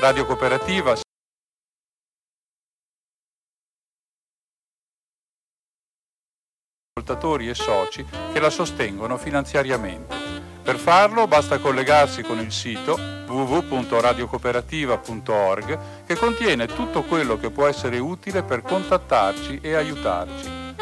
Radio Cooperativa ascoltatori e soci che la sostengono finanziariamente. Per farlo basta collegarsi con il sito www.radiocooperativa.org che contiene tutto quello che può essere utile per contattarci e aiutarci.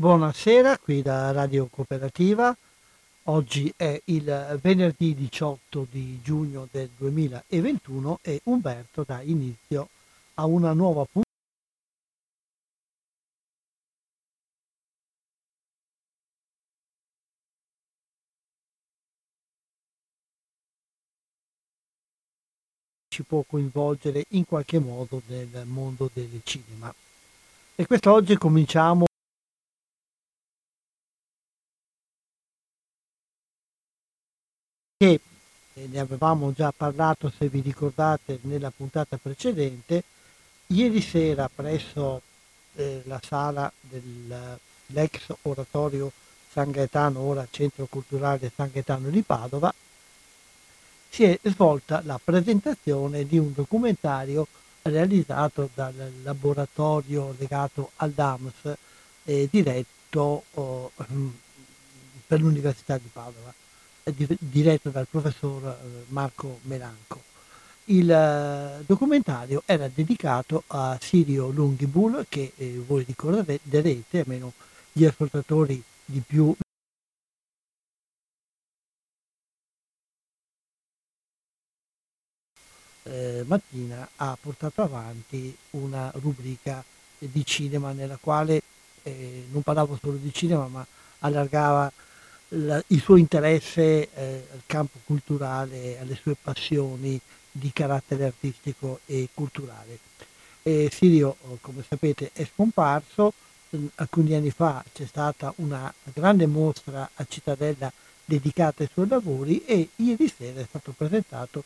Buonasera, qui da Radio Cooperativa. Oggi è il venerdì 18 di giugno del 2021 e Umberto dà inizio a una nuova puntata. ci può coinvolgere in qualche modo nel mondo del cinema. E quest'oggi cominciamo che eh, ne avevamo già parlato, se vi ricordate, nella puntata precedente, ieri sera presso eh, la sala dell'ex oratorio San Gaetano, ora Centro Culturale San Gaetano di Padova, si è svolta la presentazione di un documentario realizzato dal laboratorio legato al DAMS eh, diretto oh, per l'Università di Padova diretto dal professor eh, Marco Melanco. Il eh, documentario era dedicato a Sirio Lungibull, che eh, voi ricorderete, almeno gli ascoltatori di più eh, mattina ha portato avanti una rubrica di cinema nella quale eh, non parlavo solo di cinema ma allargava la, il suo interesse eh, al campo culturale, alle sue passioni di carattere artistico e culturale. E Sirio, come sapete, è scomparso. Alcuni anni fa c'è stata una grande mostra a Cittadella dedicata ai suoi lavori e ieri sera è stato presentato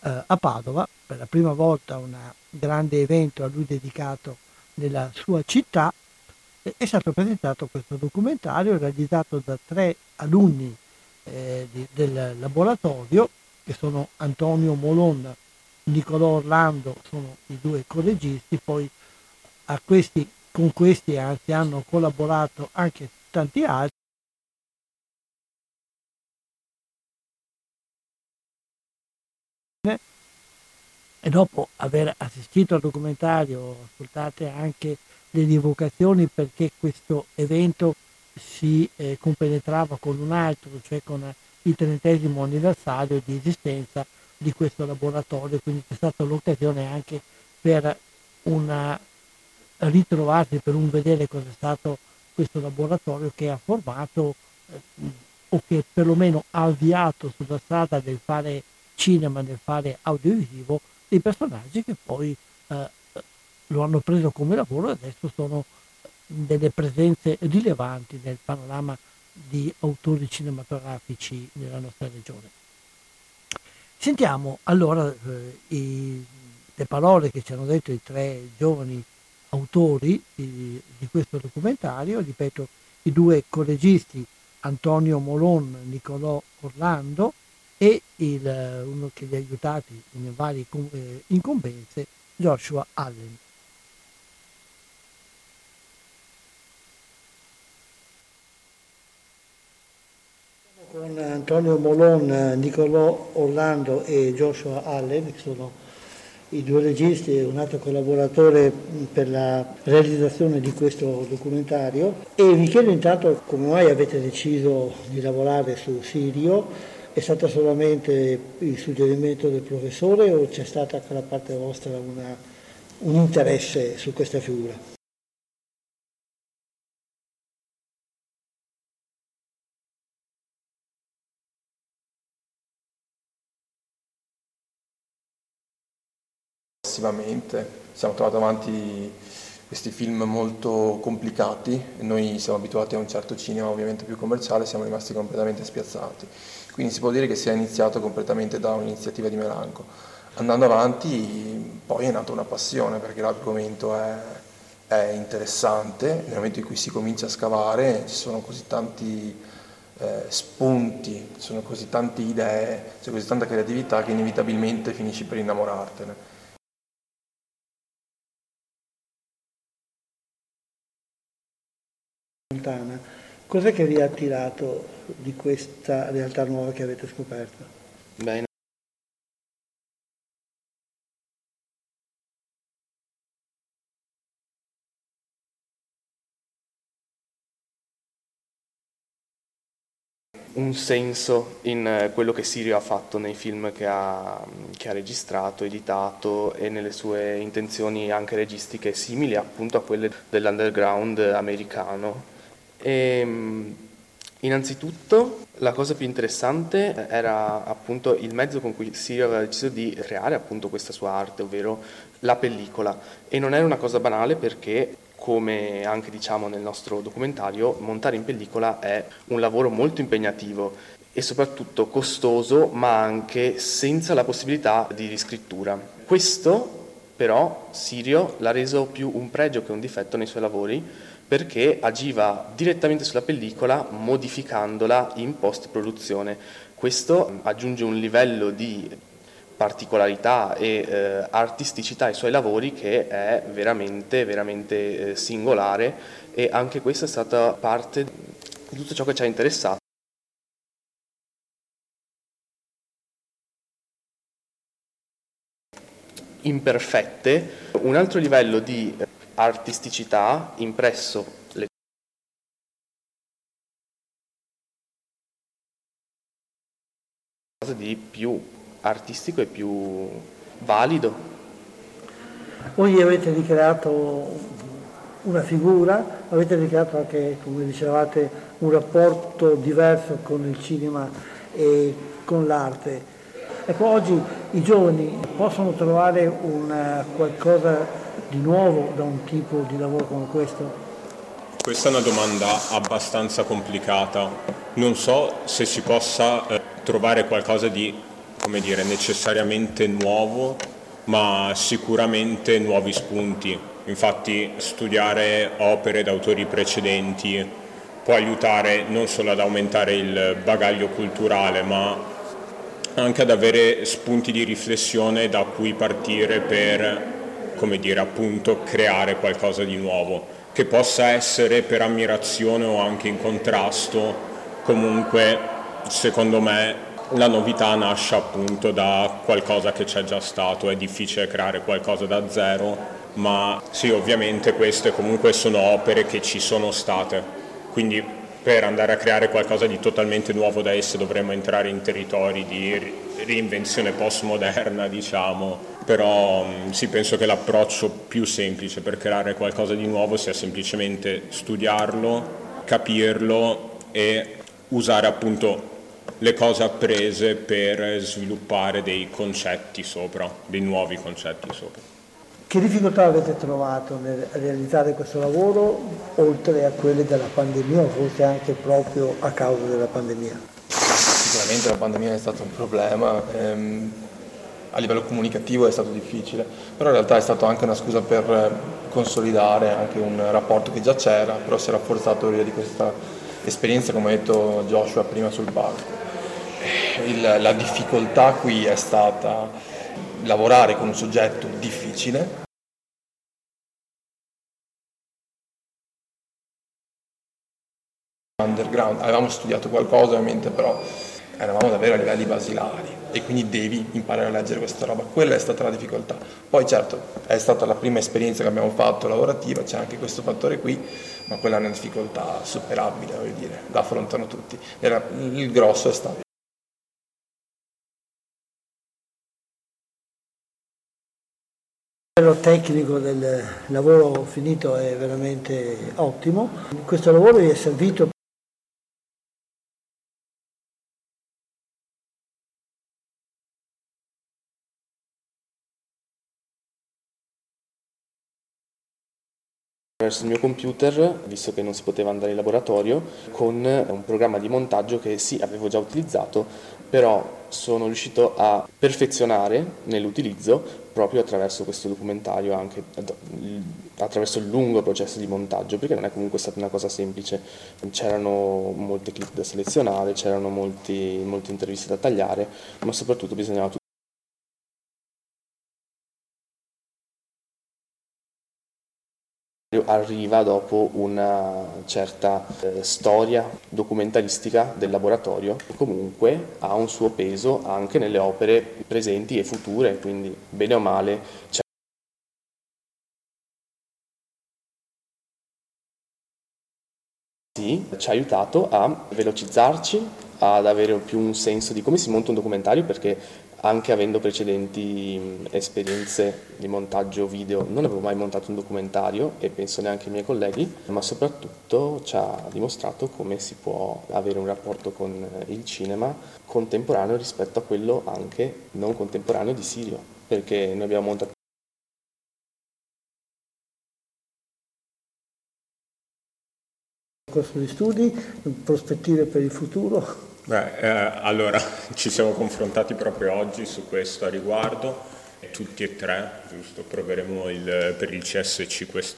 eh, a Padova per la prima volta un grande evento a lui dedicato nella sua città è stato presentato questo documentario realizzato da tre alunni eh, di, del laboratorio, che sono Antonio Molon, Nicolò Orlando, sono i due collegisti, poi questi, con questi anzi hanno collaborato anche tanti altri. E dopo aver assistito al documentario, ascoltate anche le rivocazioni perché questo evento si eh, compenetrava con un altro, cioè con il trentesimo anniversario di esistenza di questo laboratorio, quindi c'è stata l'occasione anche per una, ritrovarsi, per un vedere cosa è stato questo laboratorio che ha formato eh, o che perlomeno ha avviato sulla strada del fare cinema, del fare audiovisivo, dei personaggi che poi eh, lo hanno preso come lavoro e adesso sono delle presenze rilevanti nel panorama di autori cinematografici nella nostra regione. Sentiamo allora eh, i, le parole che ci hanno detto i tre giovani autori di, di questo documentario, ripeto, i due collegisti Antonio Molon, Nicolò Orlando e il, uno che li ha aiutati in varie eh, incombenze, Joshua Allen. Con Antonio Molon, Nicolò Orlando e Joshua Allen, che sono i due registi e un altro collaboratore per la realizzazione di questo documentario e vi chiedo intanto come mai avete deciso di lavorare su Sirio è stato solamente il suggerimento del professore o c'è stata da parte vostra una, un interesse su questa figura? Passivamente siamo trovati avanti questi film molto complicati noi siamo abituati a un certo cinema ovviamente più commerciale, siamo rimasti completamente spiazzati. Quindi si può dire che sia iniziato completamente da un'iniziativa di Melanco. Andando avanti poi è nata una passione perché l'argomento è, è interessante, nel momento in cui si comincia a scavare ci sono così tanti eh, spunti, ci sono così tante idee, c'è così tanta creatività che inevitabilmente finisci per innamorartene. Lontana. Cos'è che vi ha attirato di questa realtà nuova che avete scoperto? Beh, un senso in eh, quello che Sirio ha fatto nei film che ha, che ha, registrato, editato e nelle sue intenzioni anche registiche simili appunto a quelle dell'underground americano. E, ehm, innanzitutto la cosa più interessante era appunto il mezzo con cui Sirio aveva deciso di creare appunto questa sua arte, ovvero la pellicola. E non era una cosa banale perché come anche diciamo nel nostro documentario, montare in pellicola è un lavoro molto impegnativo e soprattutto costoso, ma anche senza la possibilità di riscrittura. Questo però Sirio l'ha reso più un pregio che un difetto nei suoi lavori perché agiva direttamente sulla pellicola modificandola in post produzione. Questo aggiunge un livello di particolarità e eh, artisticità ai suoi lavori che è veramente, veramente eh, singolare e anche questa è stata parte di tutto ciò che ci ha interessato. Imperfette, un altro livello di artisticità impresso le cose di più artistico e più valido. Voi avete ricreato una figura, avete ricreato anche, come dicevate, un rapporto diverso con il cinema e con l'arte. Ecco, oggi i giovani possono trovare una, qualcosa di nuovo da un tipo di lavoro come questo? Questa è una domanda abbastanza complicata. Non so se si possa eh, trovare qualcosa di, come dire, necessariamente nuovo, ma sicuramente nuovi spunti. Infatti studiare opere d'autori precedenti può aiutare non solo ad aumentare il bagaglio culturale, ma anche ad avere spunti di riflessione da cui partire per come dire, appunto creare qualcosa di nuovo, che possa essere per ammirazione o anche in contrasto, comunque secondo me la novità nasce appunto da qualcosa che c'è già stato, è difficile creare qualcosa da zero, ma sì, ovviamente queste comunque sono opere che ci sono state, quindi per andare a creare qualcosa di totalmente nuovo da esse dovremmo entrare in territori di reinvenzione postmoderna, diciamo, però mm, sì, penso che l'approccio più semplice per creare qualcosa di nuovo sia semplicemente studiarlo, capirlo e usare appunto le cose apprese per sviluppare dei concetti sopra, dei nuovi concetti sopra. Che difficoltà avete trovato nel realizzare questo lavoro, oltre a quelle della pandemia o forse anche proprio a causa della pandemia? Sicuramente la pandemia è stato un problema. Ehm a livello comunicativo è stato difficile, però in realtà è stata anche una scusa per eh, consolidare anche un rapporto che già c'era, però si è rafforzato via di questa esperienza, come ha detto Joshua prima sul palco. Il, la difficoltà qui è stata lavorare con un soggetto difficile, underground. Avevamo studiato qualcosa ovviamente, però eravamo davvero a livelli basilari e quindi devi imparare a leggere questa roba. Quella è stata la difficoltà. Poi certo è stata la prima esperienza che abbiamo fatto lavorativa, c'è anche questo fattore qui, ma quella è una difficoltà superabile, voglio dire, la affrontano tutti. Il grosso è stato livello tecnico del lavoro finito è veramente ottimo. Questo lavoro gli è servito attraverso il mio computer, visto che non si poteva andare in laboratorio, con un programma di montaggio che sì, avevo già utilizzato, però sono riuscito a perfezionare nell'utilizzo proprio attraverso questo documentario, anche attraverso il lungo processo di montaggio, perché non è comunque stata una cosa semplice. C'erano molte clip da selezionare, c'erano molti, molte interviste da tagliare, ma soprattutto bisognava arriva dopo una certa eh, storia documentaristica del laboratorio e comunque ha un suo peso anche nelle opere presenti e future, quindi bene o male c'è Sì, ci ha aiutato a velocizzarci, ad avere più un senso di come si monta un documentario perché anche avendo precedenti esperienze di montaggio video, non avevo mai montato un documentario e penso neanche ai miei colleghi, ma soprattutto ci ha dimostrato come si può avere un rapporto con il cinema contemporaneo rispetto a quello anche non contemporaneo di Sirio, perché noi abbiamo montato corso di studi, prospettive per il futuro. Beh, eh, allora ci siamo confrontati proprio oggi su questo a riguardo, tutti e tre, giusto? Proveremo il, per il CSC questo.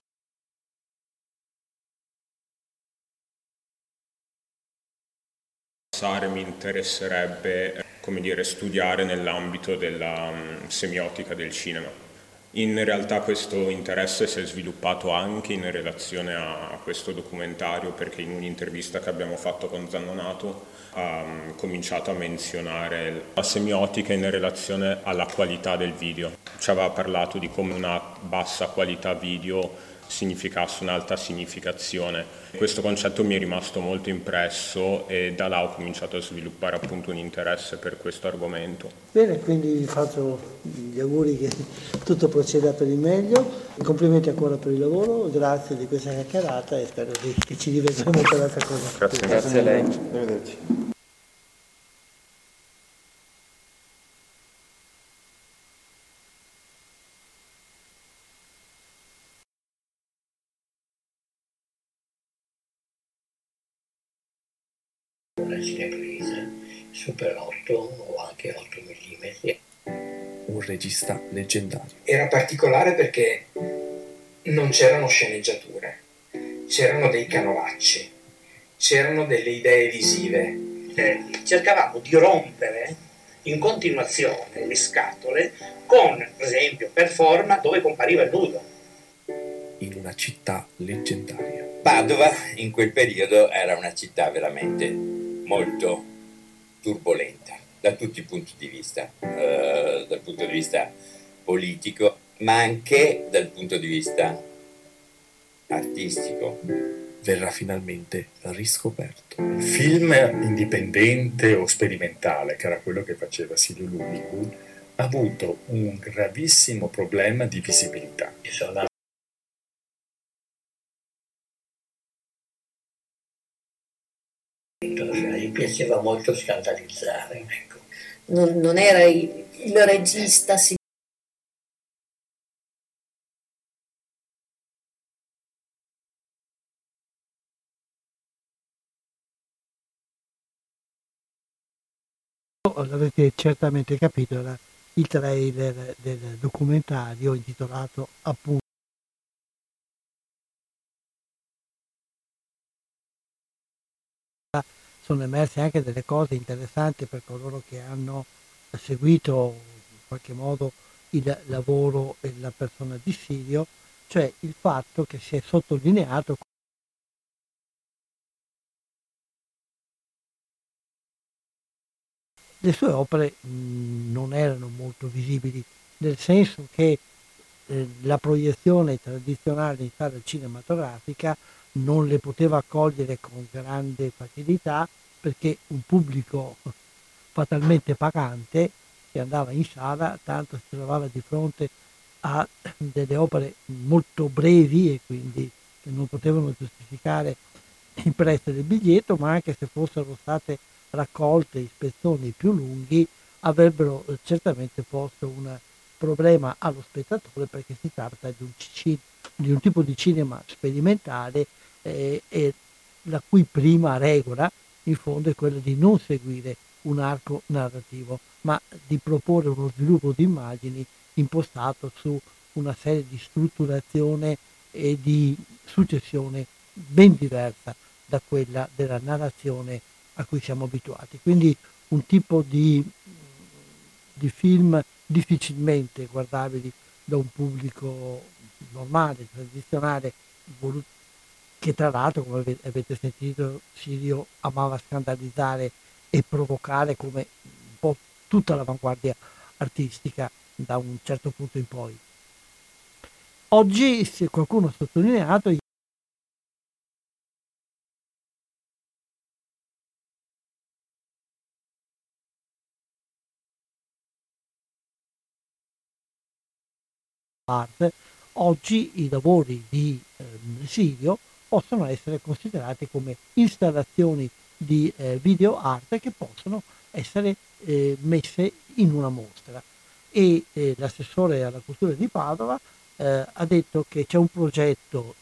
Mi interesserebbe come dire, studiare nell'ambito della um, semiotica del cinema. In realtà questo interesse si è sviluppato anche in relazione a questo documentario perché in un'intervista che abbiamo fatto con Zannonato ha mm, cominciato a menzionare la semiotica in relazione alla qualità del video. Ci aveva parlato di come una bassa qualità video significasse un'alta significazione. Questo concetto mi è rimasto molto impresso e da là ho cominciato a sviluppare appunto un interesse per questo argomento. Bene, quindi vi faccio gli auguri che tutto proceda per il meglio. Complimenti ancora per il lavoro, grazie di questa chiacchierata e spero che ci rivedremo per altre cose. Grazie, grazie a lei. Arrivederci. Una cinepresa Super 8 o anche 8 mm. Un regista leggendario. Era particolare perché non c'erano sceneggiature, c'erano dei canovacci, c'erano delle idee visive. Eh, cercavamo di rompere in continuazione le scatole con, per esempio, per forma dove compariva il nudo. In una città leggendaria. Padova in quel periodo era una città veramente molto turbolenta da tutti i punti di vista, eh, dal punto di vista politico, ma anche dal punto di vista artistico. Verrà finalmente riscoperto. Il film indipendente o sperimentale, che era quello che faceva Silvio Lumigu, ha avuto un gravissimo problema di visibilità. Piaceva molto scandalizzare. Ecco. Non, non, era il, il regista, si L'avete certamente capito, era il trailer del documentario intitolato appunto sono emerse anche delle cose interessanti per coloro che hanno seguito in qualche modo il lavoro e la persona di Silio, cioè il fatto che si è sottolineato le sue opere non erano molto visibili, nel senso che eh, la proiezione tradizionale in sala cinematografica non le poteva accogliere con grande facilità perché un pubblico fatalmente pagante che andava in sala tanto si trovava di fronte a delle opere molto brevi e quindi che non potevano giustificare il prezzo del biglietto, ma anche se fossero state raccolte ispezioni più lunghi avrebbero certamente posto un problema allo spettatore perché si tratta di un, di un tipo di cinema sperimentale eh, e la cui prima regola in fondo è quella di non seguire un arco narrativo, ma di proporre uno sviluppo di immagini impostato su una serie di strutturazione e di successione ben diversa da quella della narrazione a cui siamo abituati. Quindi un tipo di, di film difficilmente guardabili da un pubblico normale, tradizionale, che tra l'altro, come avete sentito, Sirio amava scandalizzare e provocare come un po' tutta l'avanguardia artistica da un certo punto in poi. Oggi, se qualcuno ha sottolineato, parte, oggi i lavori di eh, Sirio possono essere considerati come installazioni di eh, video arte che possono essere eh, messe in una mostra. E eh, l'assessore alla cultura di Padova eh, ha detto che c'è un progetto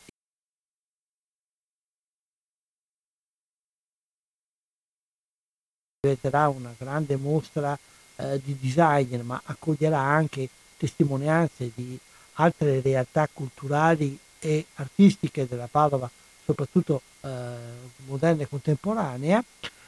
diventerà una grande mostra eh, di design, ma accoglierà anche testimonianze di altre realtà culturali e artistiche della Padova, soprattutto eh, moderna e contemporanea,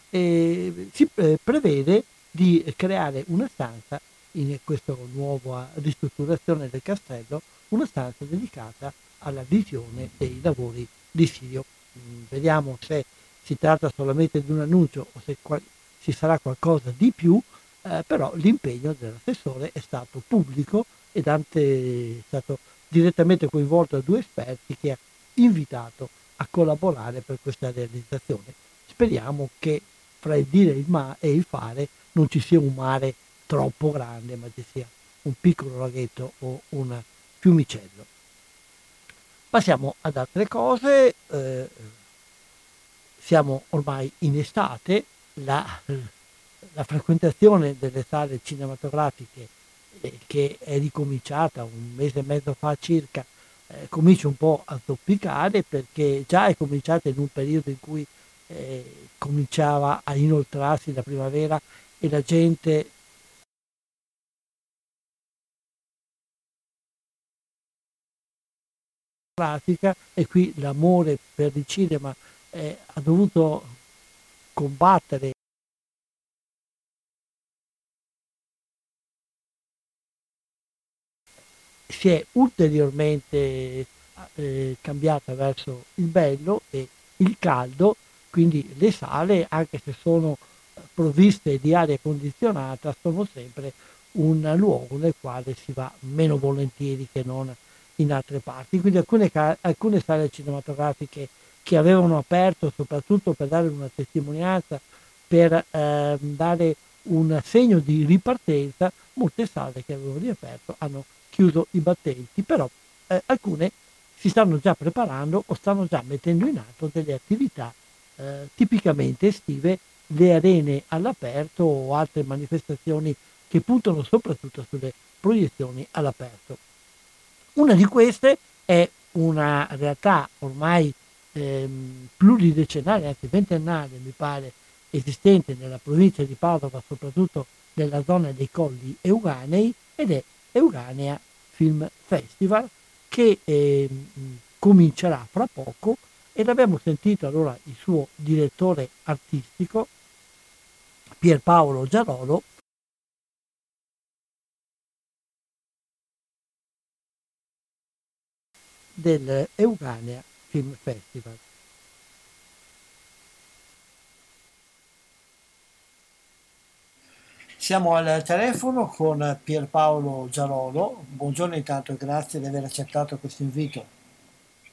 e si eh, prevede di creare una stanza in questa nuova ristrutturazione del castello, una stanza dedicata alla visione dei lavori di Sirio. Mm, vediamo se si tratta solamente di un annuncio o se qua- ci sarà qualcosa di più, eh, però l'impegno dell'assessore è stato pubblico e Dante è stato direttamente coinvolto da due esperti che ha invitato a collaborare per questa realizzazione. Speriamo che fra il dire e il fare non ci sia un mare troppo grande, ma ci sia un piccolo laghetto o un fiumicello. Passiamo ad altre cose, eh, siamo ormai in estate, la, la frequentazione delle sale cinematografiche che è ricominciata un mese e mezzo fa circa, eh, comincia un po' a zoppicare perché già è cominciata in un periodo in cui eh, cominciava a inoltrarsi la primavera e la gente pratica e qui l'amore per il cinema eh, ha dovuto combattere si è ulteriormente eh, cambiata verso il bello e il caldo, quindi le sale, anche se sono provviste di aria condizionata, sono sempre un luogo nel quale si va meno volentieri che non in altre parti. Quindi alcune, alcune sale cinematografiche che avevano aperto soprattutto per dare una testimonianza, per eh, dare un segno di ripartenza, molte sale che avevano riaperto hanno chiuso i battenti, però eh, alcune si stanno già preparando o stanno già mettendo in atto delle attività eh, tipicamente estive, le arene all'aperto o altre manifestazioni che puntano soprattutto sulle proiezioni all'aperto. Una di queste è una realtà ormai ehm, pluridecennale, anzi ventennale mi pare, esistente nella provincia di Padova, soprattutto nella zona dei colli euganei, ed è Euganea Film Festival che eh, comincerà fra poco ed abbiamo sentito allora il suo direttore artistico Pierpaolo Giarolo del Euganea Film Festival. Siamo al telefono con Pierpaolo Giarolo. Buongiorno intanto e grazie di aver accettato questo invito.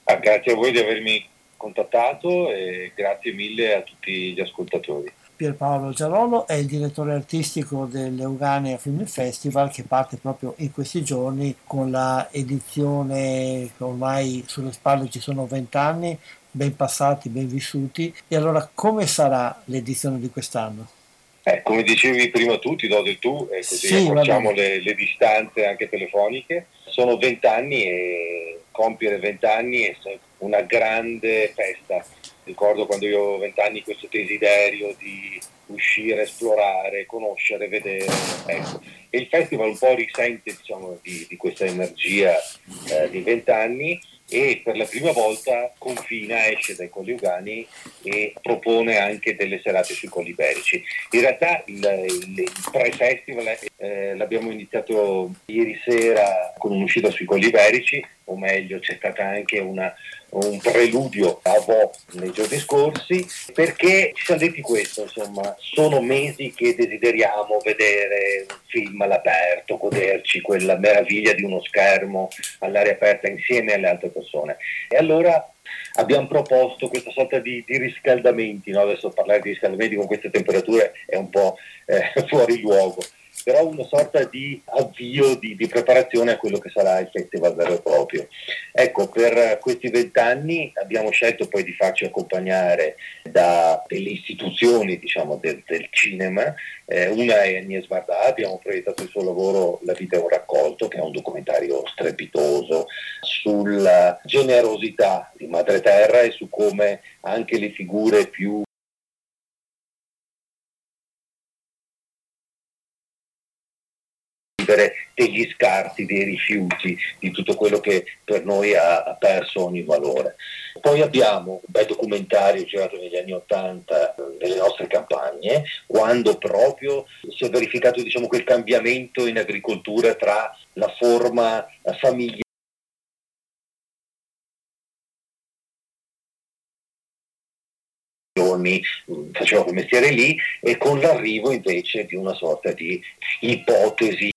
Ah, grazie a voi di avermi contattato e grazie mille a tutti gli ascoltatori. Pierpaolo Giarolo è il direttore artistico dell'Eugania Film Festival che parte proprio in questi giorni con la edizione che ormai sulle spalle ci sono vent'anni, ben passati, ben vissuti. E allora come sarà l'edizione di quest'anno? Eh, come dicevi prima tu, ti do del tu e così sì, facciamo le, le, distanze anche telefoniche. Sono vent'anni e compiere vent'anni è una grande festa. Ricordo quando io avevo vent'anni questo desiderio di uscire, esplorare, conoscere, vedere. Ecco. E il festival un po' risente diciamo, di, di questa energia eh, di vent'anni e per la prima volta confina, esce dai Colli Ugani e propone anche delle serate sui Colli Iberici. In realtà il, il, il pre-festival eh, l'abbiamo iniziato ieri sera con un'uscita sui Colli Iberici, o meglio c'è stata anche una, un preludio a Vo nei giorni scorsi, perché ci siamo detti questo, insomma, sono mesi che desideriamo vedere un film all'aperto, goderci quella meraviglia di uno schermo all'aria aperta insieme alle altre persone. E allora abbiamo proposto questa sorta di, di riscaldamenti, no? adesso parlare di riscaldamenti con queste temperature è un po' eh, fuori luogo però una sorta di avvio, di, di, preparazione a quello che sarà il festival vero e proprio. Ecco, per questi vent'anni abbiamo scelto poi di farci accompagnare da delle istituzioni diciamo, del, del cinema, eh, una è Agnès Varda, abbiamo proiettato il suo lavoro La vita è un raccolto, che è un documentario strepitoso sulla generosità di Madre Terra e su come anche le figure più vivere degli scarti, dei rifiuti, di tutto quello che per noi ha, perso ogni valore. Poi abbiamo un bel documentario girato negli anni Ottanta nelle nostre campagne, quando proprio si è verificato diciamo, quel cambiamento in agricoltura tra la forma familiare faceva quel mestiere lì e con l'arrivo invece di una sorta di ipotesi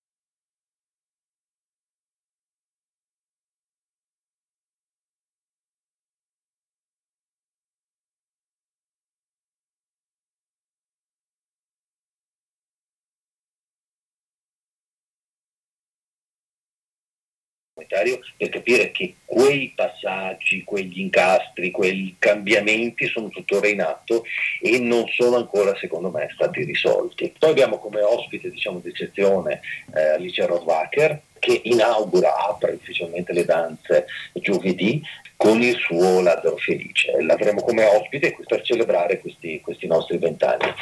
documentario per capire che quei passaggi, quegli incastri, quei cambiamenti sono tuttora in atto e non sono ancora, secondo me, stati risolti. Poi abbiamo come ospite, diciamo, d'eccezione eh, Alicia Rohrwacher, che inaugura, apre ufficialmente le danze giovedì con il suo Lazzaro Felice. L'avremo come ospite per celebrare questi, questi nostri vent'anni.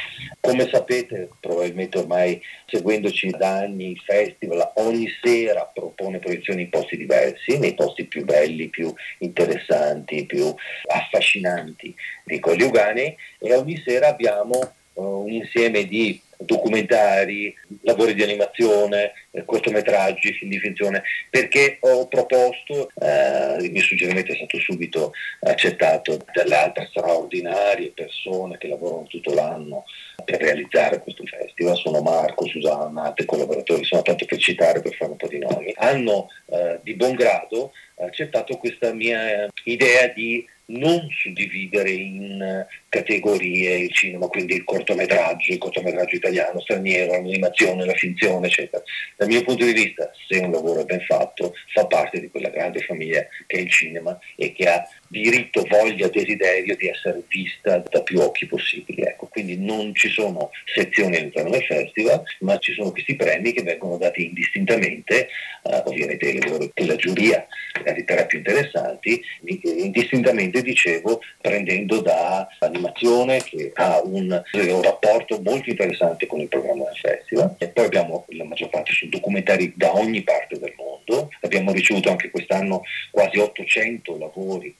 Come sapete, probabilmente ormai seguendoci da anni il festival, ogni sera propone proiezioni in posti diversi, nei posti più belli, più interessanti, più affascinanti di Colli Ugani e ogni sera abbiamo uh, un insieme di documentari, lavori di animazione, eh, cortometraggi, film di finzione, perché ho proposto, eh, il mio suggerimento è stato subito accettato dalle altre straordinarie persone che lavorano tutto l'anno per realizzare questo festival, sono Marco, Susanna, altri collaboratori, sono tanto per citare per fare un po' di nomi, hanno eh, di buon grado accettato questa mia idea di non suddividere in categorie il cinema, quindi il cortometraggio, il cortometraggio italiano, straniero, l'animazione, la finzione, eccetera. Dal mio punto di vista, se un lavoro è ben fatto, fa parte di quella grande famiglia che è il cinema e che ha diritto, voglia, desiderio di essere vista da più occhi possibili. Ecco, quindi non ci sono sezioni all'interno del festival, ma ci sono questi premi che vengono dati indistintamente, eh, ovviamente i lavori che la giuria riterrà più interessanti, indistintamente dicevo, prendendo da animazione che ha un, un, rapporto molto interessante con il programma del festival. E poi abbiamo la maggior parte su documentari da ogni parte del mondo. Abbiamo ricevuto anche quest'anno quasi 800 lavori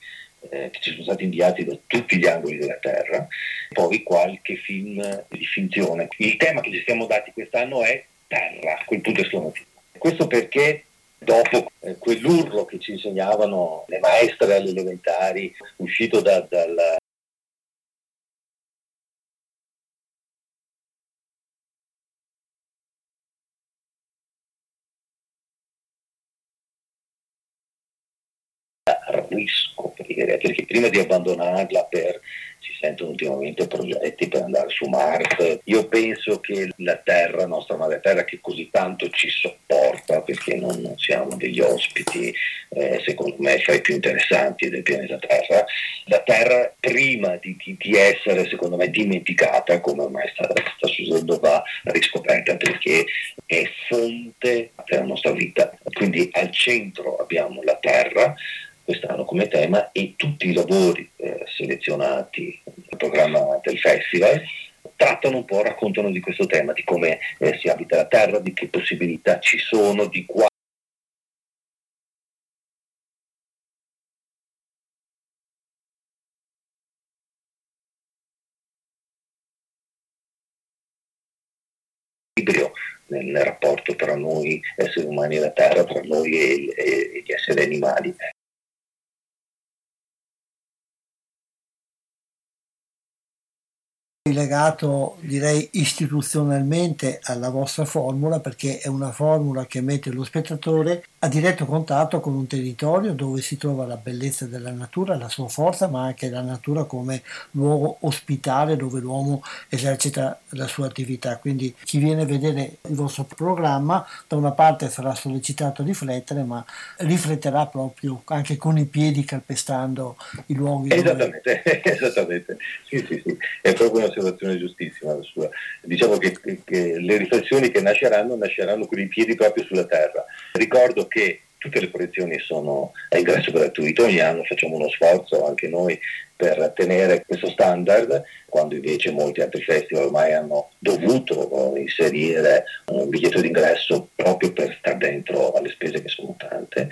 eh, che ci sono stati inviati da tutti gli angoli della Terra, poi qualche film di finzione. Il tema che ci siamo dati quest'anno è terra, quel punto esclamativo. Questo perché dopo eh, quell'urlo che ci insegnavano le maestre alle elementari, uscito da, dal, prima di abbandonarla per si sentono ultimamente progetti per andare su Marte. Io penso che la Terra, nostra madre Terra, che così tanto ci sopporta, perché non, non siamo degli ospiti, eh, secondo me, fra i più interessanti del pianeta Terra, la Terra prima di, di, di essere, secondo me, dimenticata, come ormai sta, sta succedendo, va riscoperta perché è fonte della nostra vita. Quindi al centro abbiamo la Terra, quest'anno come tema e tutti i lavori eh, selezionati nel programma del festival trattano un po', raccontano di questo tema, di come eh, si abita la terra, di che possibilità ci sono, di quali nel rapporto tra noi esseri umani e la terra, tra noi e, e, e gli esseri animali. Legato direi istituzionalmente alla vostra formula perché è una formula che mette lo spettatore a diretto contatto con un territorio dove si trova la bellezza della natura, la sua forza, ma anche la natura come luogo ospitale dove l'uomo esercita la sua attività. Quindi chi viene a vedere il vostro programma da una parte sarà sollecitato a riflettere, ma rifletterà proprio anche con i piedi calpestando i luoghi. Esattamente, dove... esattamente. Sì, sì, sì. È proprio un'osservazione giustissima la sua. Diciamo che, che, le riflessioni che nasceranno nasceranno con i piedi proprio sulla terra. Ricordo che tutte le proiezioni sono a ingresso gratuito, ogni anno facciamo uno sforzo anche noi per tenere questo standard, quando invece molti altri festival ormai hanno dovuto inserire un biglietto d'ingresso proprio per stare dentro alle spese che sono tante.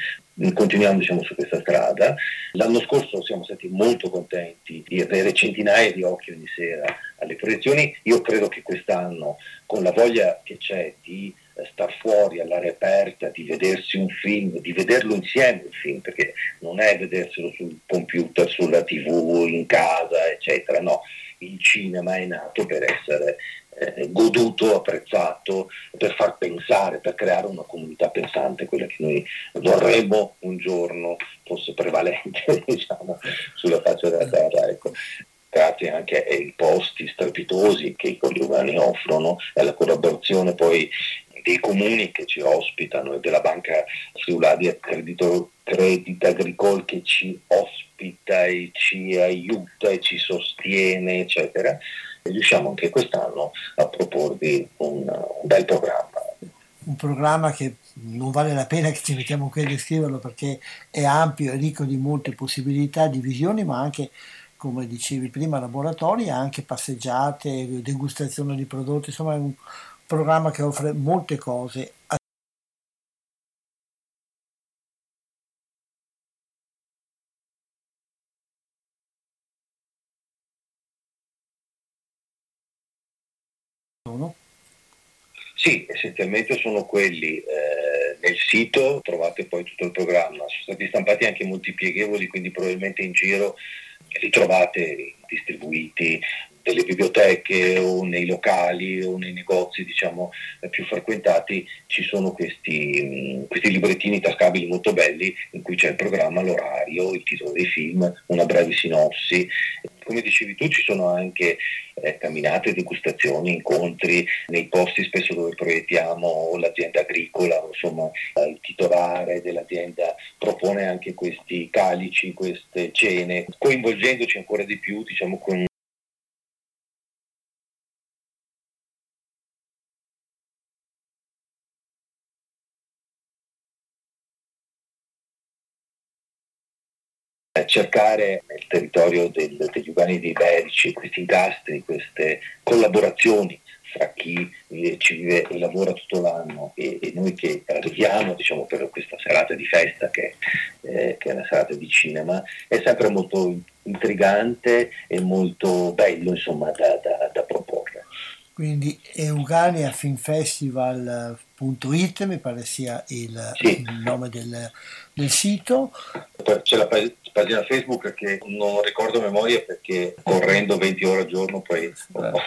Continuiamo diciamo, su questa strada. L'anno scorso siamo stati molto contenti di avere centinaia di occhi ogni sera alle proiezioni. Io credo che quest'anno, con la voglia che c'è di star fuori all'aria aperta, di vedersi un film, di vederlo insieme il film, perché non è vederselo sul computer, sulla tv, in casa, eccetera, no, il cinema è nato per essere eh, goduto, apprezzato, per far pensare, per creare una comunità pensante, quella che noi vorremmo un giorno fosse prevalente diciamo, sulla faccia della terra. Ecco grazie anche ai posti strepitosi che i coniugani offrono e alla collaborazione poi dei comuni che ci ospitano e della banca Friuladia Credito, Credit Agricole che ci ospita e ci aiuta e ci sostiene, eccetera. E riusciamo anche quest'anno a proporvi un, un bel programma. Un programma che non vale la pena che ci mettiamo qui a descriverlo perché è ampio e ricco di molte possibilità di visioni, ma anche come dicevi prima, laboratori, anche passeggiate, degustazione di prodotti, insomma è un, programma che offre molte cose. Sì, essenzialmente sono quelli. Eh, nel sito trovate poi tutto il programma. Sono stati stampati anche molti pieghevoli, quindi probabilmente in giro li trovate distribuiti delle biblioteche o nei locali o nei negozi diciamo, più frequentati ci sono questi, questi, librettini tascabili molto belli in cui c'è il programma, l'orario, il titolo dei film, una breve sinossi. Come dicevi tu ci sono anche eh, camminate, degustazioni, incontri nei posti spesso dove proiettiamo l'azienda agricola, insomma il titolare dell'azienda propone anche questi calici, queste cene, coinvolgendoci ancora di più diciamo, con cercare nel territorio del, degli Uganidi iberici questi incastri, queste collaborazioni fra chi ci vive e lavora tutto l'anno e, e noi che arriviamo diciamo, per questa serata di festa che, eh, che, è una serata di cinema, è sempre molto intrigante e molto bello insomma, da, da, da proporre. Quindi eugaliafinfestival.it mi pare sia il, sì. il nome del, del sito. C'è la pagina Facebook che non ricordo a memoria perché correndo 20 ore al giorno poi ho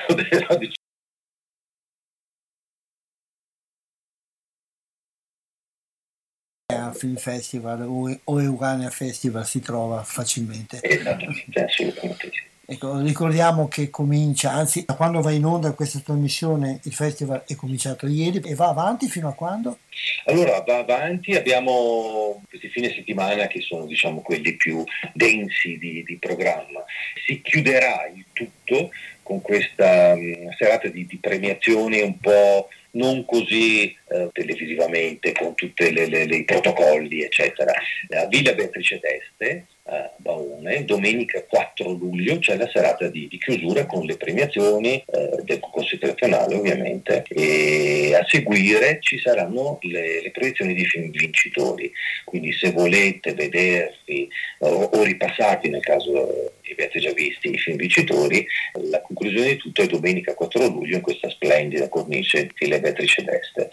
Film Festival o, Eugania Festival si trova facilmente. Esattamente, assolutamente. Ecco, ricordiamo che comincia, anzi da quando va in onda questa trasmissione il festival è cominciato ieri e va avanti fino a quando? Allora va avanti, abbiamo questi fine settimana che sono diciamo quelli più densi di, di programma. Si chiuderà il tutto con questa um, serata di, di premiazioni un po' non così eh, televisivamente con tutti i protocolli eccetera. A Villa Beatrice d'Este a Baone, domenica 4 luglio c'è la serata di, di chiusura con le premiazioni eh, del concorso internazionale ovviamente e a seguire ci saranno le, le, proiezioni di film vincitori, quindi se volete vedervi o, o ripassarvi nel caso che avete già visti i film vincitori, la conclusione di tutto è domenica 4 luglio in questa splendida cornice di Le Beatrice d'Este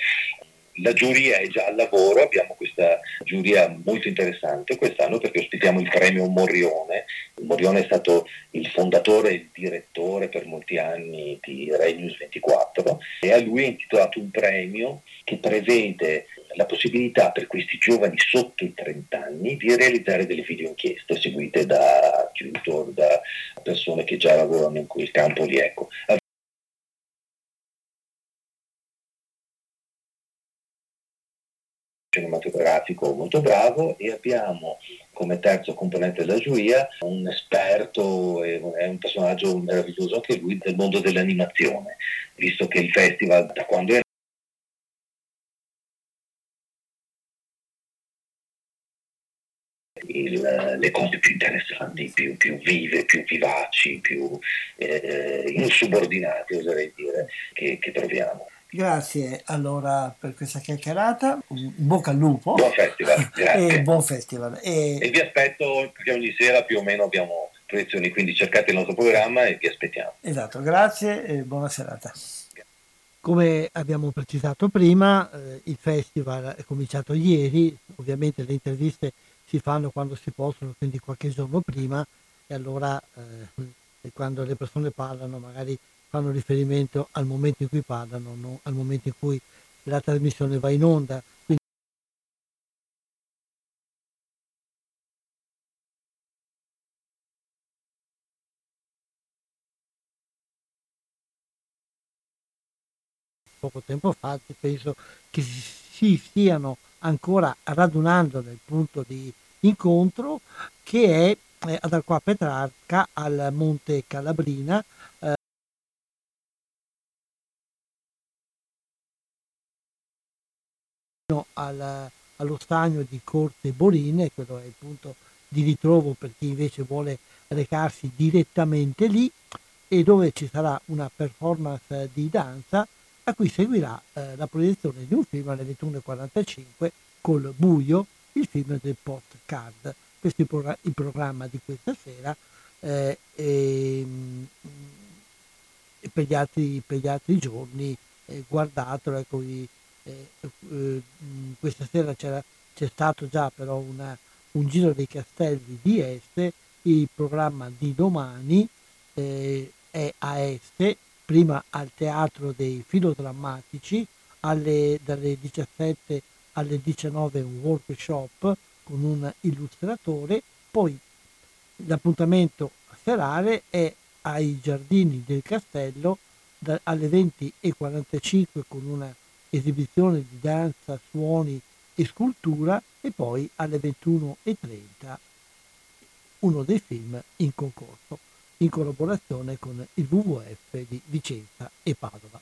la giuria è già al lavoro, abbiamo questa giuria molto interessante quest'anno perché ospitiamo il premio Morione. Morione è stato il fondatore e il direttore per molti anni di Rai News 24 e a lui è intitolato un premio che prevede la possibilità per questi giovani sotto i 30 anni di realizzare delle video inchieste seguite da tutor, da persone che già lavorano in quel campo lì. Ecco. Cinematografico molto bravo e abbiamo come terzo componente della giuria un esperto è un personaggio meraviglioso anche lui del mondo dell'animazione, visto che il festival da quando è Il, le cose più interessanti, più, più, vive, più vivaci, più eh, insubordinate, oserei dire, che, che troviamo. Grazie allora per questa chiacchierata, in bocca al lupo. Buon festival, grazie. e buon festival. E... e vi aspetto perché ogni sera più o meno abbiamo proiezioni, quindi cercate il nostro programma e vi aspettiamo. Esatto, grazie e buona serata. Come abbiamo precisato prima, eh, il festival è cominciato ieri, ovviamente le interviste si fanno quando si possono, quindi qualche giorno prima, e allora eh, quando le persone parlano magari fanno riferimento al momento in cui parlano, non al momento in cui la trasmissione va in onda. Poco tempo fa penso che si stiano ancora radunando nel punto di incontro che è eh, ad Acqua Petrarca al Monte Calabrina al, allo stagno di Corte Borine, quello è il punto di ritrovo per chi invece vuole recarsi direttamente lì e dove ci sarà una performance di danza a cui seguirà eh, la proiezione di un film alle 21.45 col buio, il film del postcard. Questo è il, progr- il programma di questa sera eh, e, e per, gli altri, per, gli altri, giorni eh, guardatelo, ecco, i, eh, eh, questa sera c'è stato già però una, un giro dei castelli di Este, il programma di domani eh, è a Este, prima al Teatro dei Filodrammatici, alle, dalle 17 alle 19 un workshop con un illustratore, poi l'appuntamento serale è ai giardini del castello da, alle 20.45 con una esibizione di danza, suoni e scultura e poi alle 21.30 uno dei film in concorso in collaborazione con il WWF di Vicenza e Padova.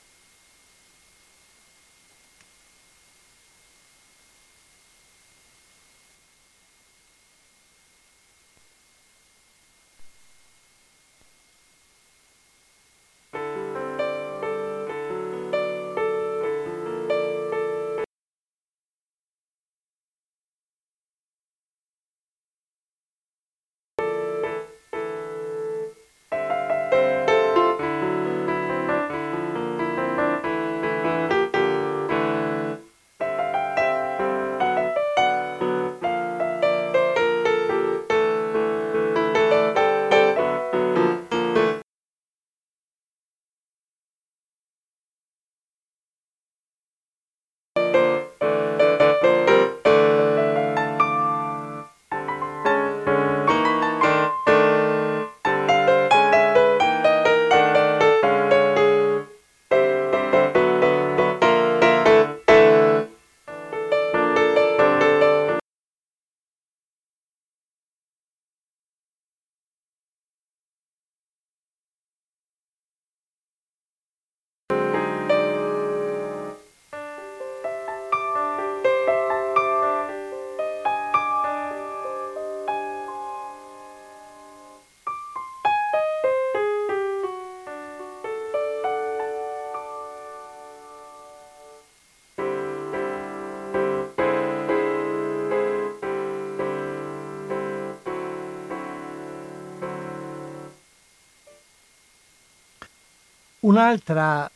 Un'altra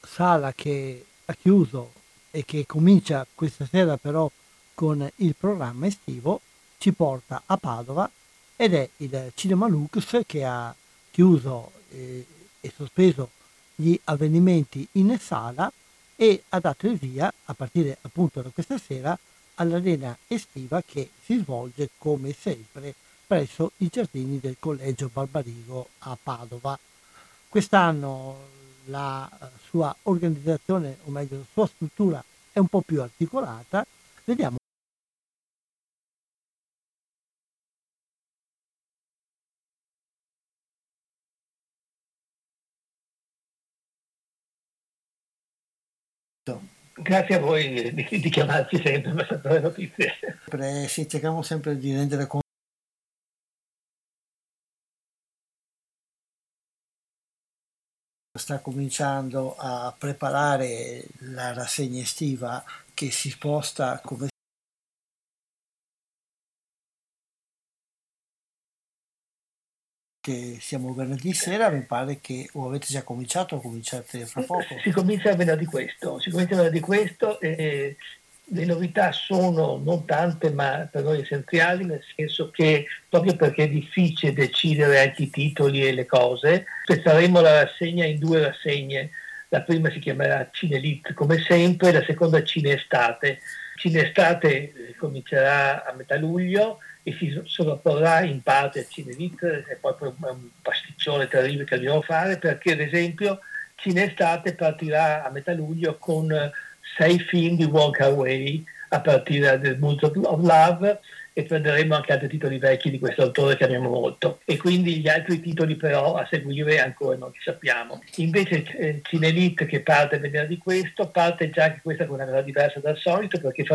sala che ha chiuso e che comincia questa sera però con il programma estivo ci porta a Padova ed è il Cinema Lux che ha chiuso eh, e sospeso gli avvenimenti in sala e ha dato il via a partire appunto da questa sera all'arena estiva che si svolge come sempre presso i giardini del Collegio Barbarigo a Padova. Quest'anno la eh, sua organizzazione, o meglio la sua struttura è un po' più articolata. Vediamo Grazie a voi di, di chiamarci sempre per sapere notizie. Sì, cerchiamo sempre di rendere conto sta cominciando a preparare la rassegna estiva che si sposta come che siamo venerdì sera, mi pare che o avete già cominciato o cominciate fra poco. Si comincia venerdì questo, si comincia venerdì questo e le novità sono non tante ma per noi essenziali, nel senso che proprio perché è difficile decidere anche i titoli e le cose, spezzeremo la rassegna in due rassegne. La prima si chiamerà Cinelit come sempre, la seconda Cineestate. Cineestate eh, comincerà a metà luglio e si sovrapporrà in parte a Cinelit, è proprio un pasticcione terribile che dobbiamo fare perché ad esempio Cineestate partirà a metà luglio con sei film di Wong Kar Wai a partire dal Moods of Love e prenderemo anche altri titoli vecchi di questo autore che amiamo molto e quindi gli altri titoli però a seguire ancora non li sappiamo. Invece eh, Cinelit che parte venerdì questo parte già anche questa con una cosa diversa dal solito perché fa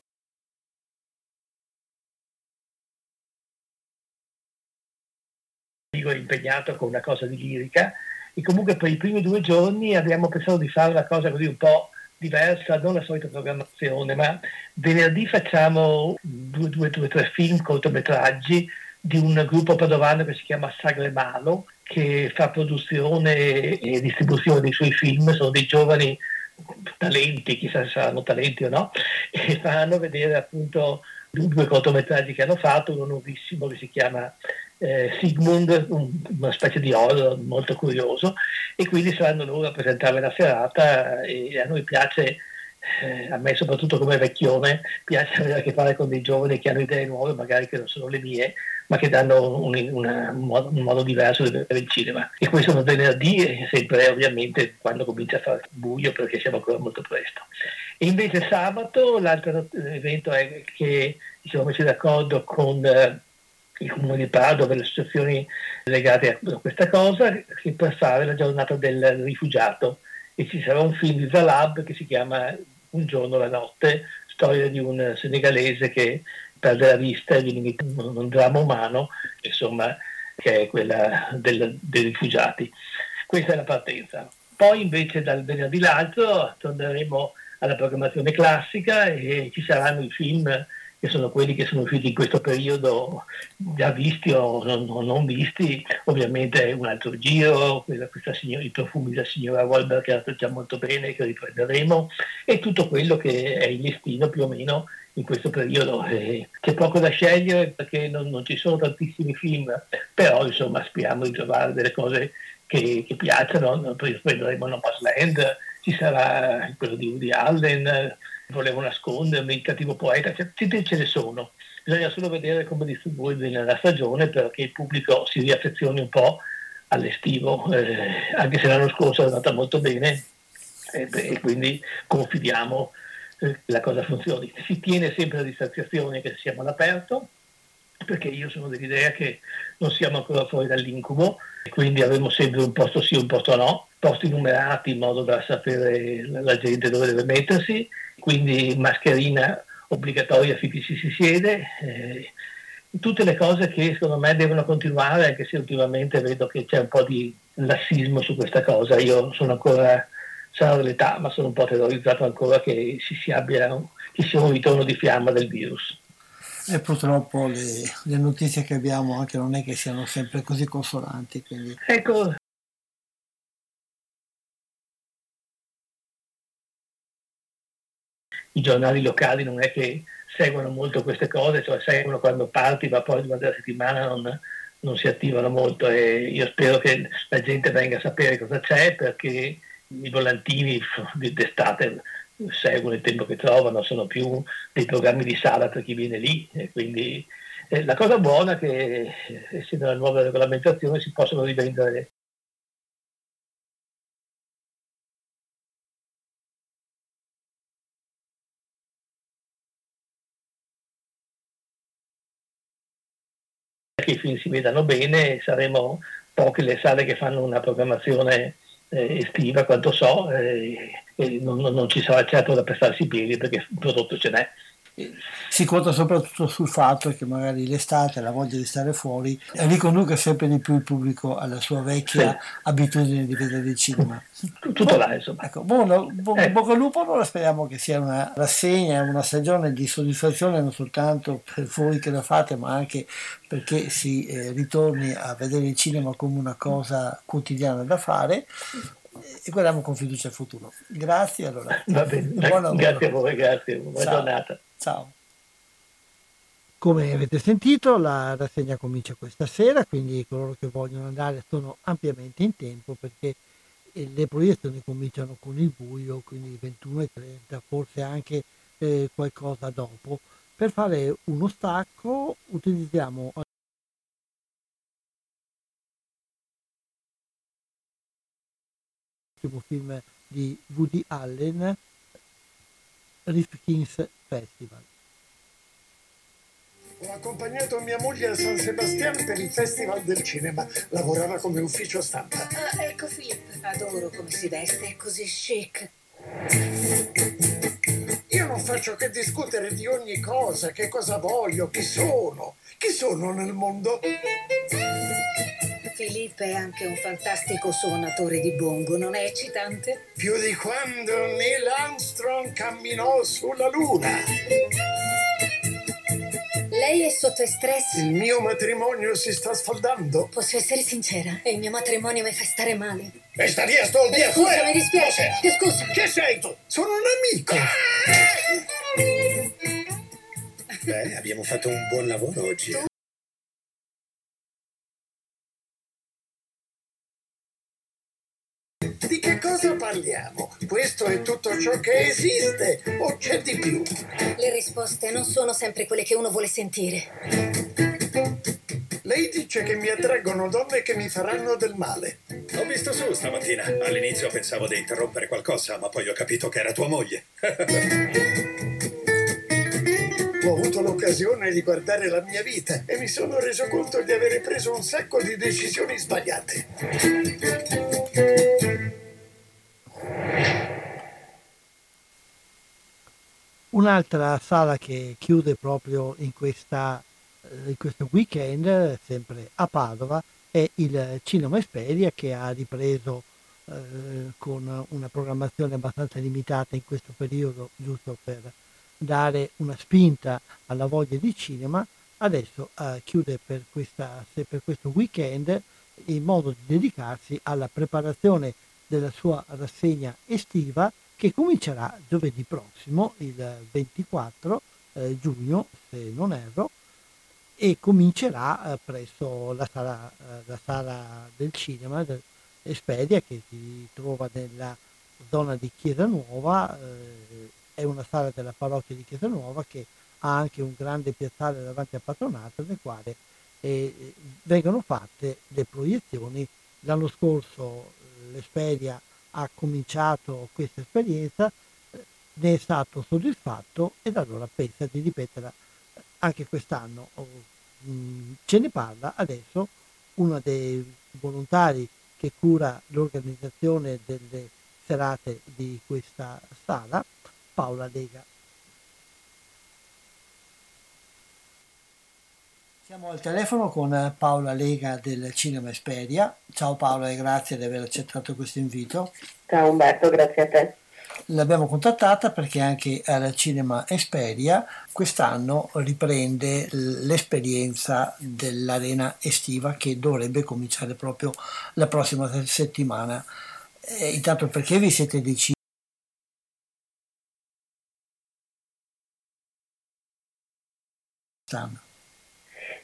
impegnato con una cosa di lirica e comunque per i primi due giorni abbiamo pensato di fare una cosa così un po' diversa, non la solita programmazione, ma venerdì facciamo due, due, due tre film, cortometraggi di un gruppo padovano che si chiama Sagre Malo, che fa produzione e distribuzione dei suoi film, sono dei giovani talenti, chissà se saranno talenti o no, e fanno vedere appunto due cortometraggi che hanno fatto, uno nuovissimo che si chiama eh, Sigmund, un, una specie di horror molto curioso, e quindi saranno loro a presentare la serata e a noi piace, eh, a me soprattutto come vecchione, piace avere a che fare con dei giovani che hanno idee nuove, magari che non sono le mie, ma che danno un, un, modo, un modo, diverso di vedere il cinema. E questo è venerdì sempre ovviamente quando comincia a fare buio perché siamo ancora molto presto. E invece sabato l'altro evento è che ci siamo messi d'accordo con eh, il comune di Padova, le associazioni legate a questa cosa, per fare la giornata del rifugiato. E ci sarà un film di Zalab che si chiama Un giorno la notte, storia di un senegalese che perde la vista e viene un dramma umano, insomma, che è quella del, dei rifugiati. Questa è la partenza. Poi invece dal venerdì l'altro torneremo alla programmazione classica e ci saranno i film che sono quelli che sono usciti in questo periodo già visti o non, non visti, ovviamente un altro giro, signora, i profumi della signora Wolberg che la già molto bene, che riprenderemo, e tutto quello che è il destino più o meno in questo periodo. Eh, c'è poco da scegliere perché non, non, ci sono tantissimi film, però insomma speriamo di trovare delle cose che, che piacciono, poi prenderemo Nomadland, ci sarà quello di Woody Allen, volevo nascondermi, il cattivo poeta, cioè, ce ne sono. Bisogna solo vedere come distribuirli nella stagione perché il pubblico si riaffezioni un po' all'estivo, eh, anche se l'anno scorso è andata molto bene eh, e quindi confidiamo eh, che la cosa funzioni. Si tiene sempre la distanziazione che siamo all'aperto, perché io sono dell'idea che non siamo ancora fuori dall'incubo, quindi avremo sempre un posto sì, un posto no, posti numerati in modo da sapere la gente dove deve mettersi, quindi mascherina obbligatoria finché ci si siede, eh, tutte le cose che secondo me devono continuare, anche se ultimamente vedo che c'è un po' di lassismo su questa cosa, io sono ancora, sarò dell'età, ma sono un po' terrorizzato ancora che ci sia, abbia, ci sia un ritorno di fiamma del virus. E purtroppo le, le, notizie che abbiamo anche non è che siano sempre così consolanti. Quindi... Ecco. I giornali locali non è che seguono molto queste cose, cioè seguono quando parti, ma poi durante la settimana non, non si attivano molto e io spero che la gente venga a sapere cosa c'è perché i volantini d'estate seguono il tempo che trovano, sono più dei programmi di sala per chi viene lì quindi eh, la cosa buona è che essendo la nuova regolamentazione si possono rivendere che i film si vedano bene, saremo poche le sale che fanno una programmazione eh, estiva, quanto so, eh, non, non, ci sarà certo da prestarsi i piedi perché il prodotto ce n'è. Si conta soprattutto sul fatto che magari l'estate, la voglia di stare fuori, riconduca sempre di più il pubblico alla sua vecchia sì. abitudine di vedere il cinema. Tutto là, insomma. Ecco, buono, bu- eh. bocca al lupo, allora speriamo che sia una rassegna, una stagione di soddisfazione non soltanto per voi che lo fate, ma anche perché si eh, ritorni a vedere il cinema come una cosa quotidiana da fare e guardiamo con fiducia al futuro. Grazie allora. Va bene. Grazie a voi, grazie. Buona Ciao. giornata. Ciao. Come avete sentito, la rassegna comincia questa sera, quindi coloro che vogliono andare sono ampiamente in tempo perché eh, le proiezioni cominciano con il buio, quindi 21.30, forse anche eh, qualcosa dopo. Per fare uno stacco utilizziamo l'ultimo film di Woody Allen, Rifkin's Festival. Ho accompagnato mia moglie a San Sebastiano per il Festival del Cinema. Lavorava come ufficio stampa. Ah, ecco Filippo, adoro come si veste, è così chic. Io non faccio che discutere di ogni cosa, che cosa voglio, chi sono. Chi sono nel mondo? Filippo è anche un fantastico suonatore di bongo, non è eccitante? Più di quando Neil Armstrong camminò sulla Luna. Lei è sotto stress? Il mio matrimonio si sta sfaldando. Posso essere sincera? E il mio matrimonio mi fa stare male. E sta via, sto al dia Scusa, mi dispiace. Che scusa. Che sei tu? Sono un amico. Beh, abbiamo fatto un buon lavoro oggi. Di cosa parliamo? Questo è tutto ciò che esiste o c'è di più? Le risposte non sono sempre quelle che uno vuole sentire. Lei dice che mi attraggono donne che mi faranno del male. Ho visto su stamattina. All'inizio pensavo di interrompere qualcosa, ma poi ho capito che era tua moglie. ho avuto l'occasione di guardare la mia vita e mi sono reso conto di avere preso un sacco di decisioni sbagliate. Un'altra sala che chiude proprio in, questa, eh, in questo weekend, sempre a Padova, è il Cinema Esperia che ha ripreso eh, con una programmazione abbastanza limitata in questo periodo, giusto per dare una spinta alla voglia di cinema. Adesso eh, chiude per, questa, per questo weekend in modo di dedicarsi alla preparazione della sua rassegna estiva che comincerà giovedì prossimo, il 24 eh, giugno, se non erro, e comincerà eh, presso la sala, eh, la sala, del cinema Espedia che si trova nella zona di Chiesa Nuova, eh, è una sala della parrocchia di Chiesa Nuova che ha anche un grande piazzale davanti al patronato nel quale eh, vengono fatte le proiezioni. L'anno scorso eh, l'Espedia ha cominciato questa esperienza, eh, ne è stato soddisfatto ed allora pensa di ripeterla anche quest'anno. Mm, ce ne parla adesso uno dei volontari che cura l'organizzazione delle serate di questa sala, Paola Lega. Siamo al telefono con Paola Lega del Cinema Esperia. Ciao Paola e grazie di aver accettato questo invito. Ciao Umberto, grazie a te. L'abbiamo contattata perché anche al Cinema Esperia quest'anno riprende l'esperienza dell'arena estiva che dovrebbe cominciare proprio la prossima settimana. E intanto perché vi siete decisi? Stanno.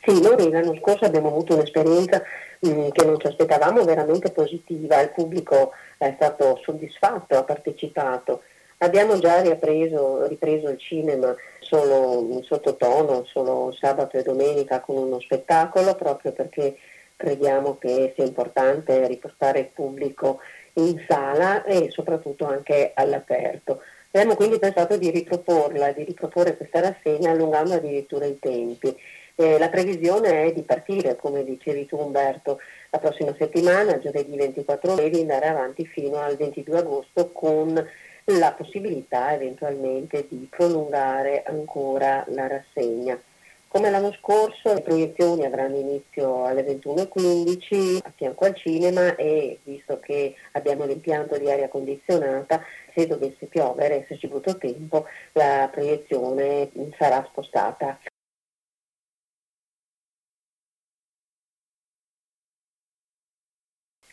Sì, noi l'anno scorso abbiamo avuto un'esperienza mh, mm, che non ci aspettavamo veramente positiva, il pubblico è stato soddisfatto, ha partecipato. Abbiamo già ripreso, ripreso il cinema solo in sottotono, solo sabato e domenica con uno spettacolo, proprio perché crediamo che sia importante ripostare il pubblico in sala e soprattutto anche all'aperto. Abbiamo quindi pensato di riproporla, di riproporre questa rassegna allungando addirittura i tempi. Eh, la previsione è di partire, come dicevi tu Umberto, la prossima settimana, giovedì 24 e di andare avanti fino al 22 agosto con la possibilità eventualmente di prolungare ancora la rassegna. Come l'anno scorso le proiezioni avranno inizio alle 21.15 a fianco al cinema e visto che abbiamo l'impianto di aria condizionata, se dovesse piovere, esserci avuto tempo, la proiezione sarà spostata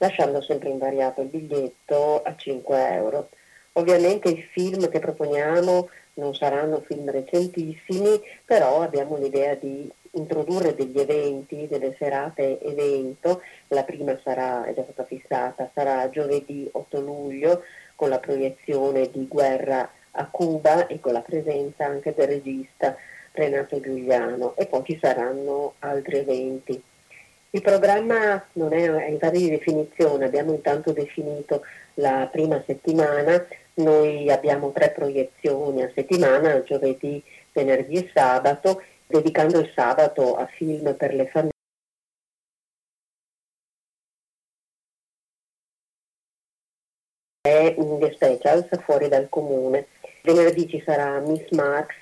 lasciando sempre invariato il biglietto a 5 euro. Ovviamente i film che proponiamo non saranno film recentissimi, però abbiamo l'idea di introdurre degli eventi, delle serate evento. La prima sarà, è già stata fissata, sarà giovedì 8 luglio con la proiezione di Guerra a Cuba e con la presenza anche del regista Renato Giuliano e poi ci saranno altri eventi. Il programma non è, è in fase di definizione, abbiamo intanto definito la prima settimana, noi abbiamo tre proiezioni a settimana, giovedì, venerdì e sabato, dedicando il sabato a film per le famiglie. e The Specials fuori dal comune. Venerdì ci sarà Miss Marx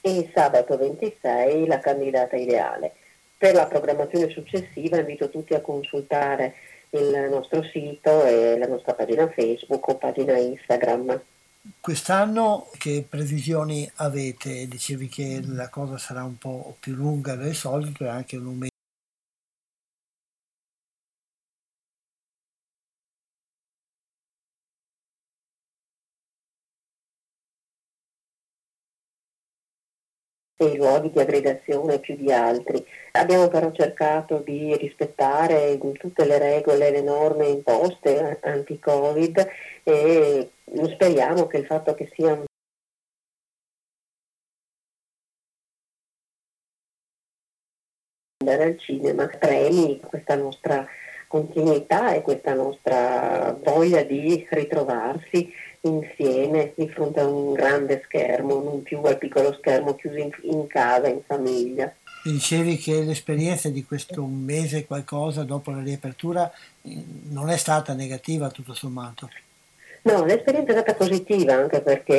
e sabato 26 la candidata ideale. Per la programmazione successiva invito tutti a consultare il nostro sito e la nostra pagina Facebook o pagina Instagram. Quest'anno che previsioni avete? Dicevi che la cosa sarà un po' più lunga del solito e anche un e i luoghi di aggregazione più di altri. Abbiamo però cercato di rispettare tutte le regole, le norme imposte anti-Covid e speriamo che il fatto che sia un andare al cinema premi questa nostra continuità e questa nostra voglia di ritrovarsi insieme di fronte a un grande schermo, non più al piccolo schermo chiuso in, in casa, in famiglia. Dicevi che l'esperienza di questo mese qualcosa dopo la riapertura eh, non è stata negativa tutto sommato. No, l'esperienza è stata positiva anche perché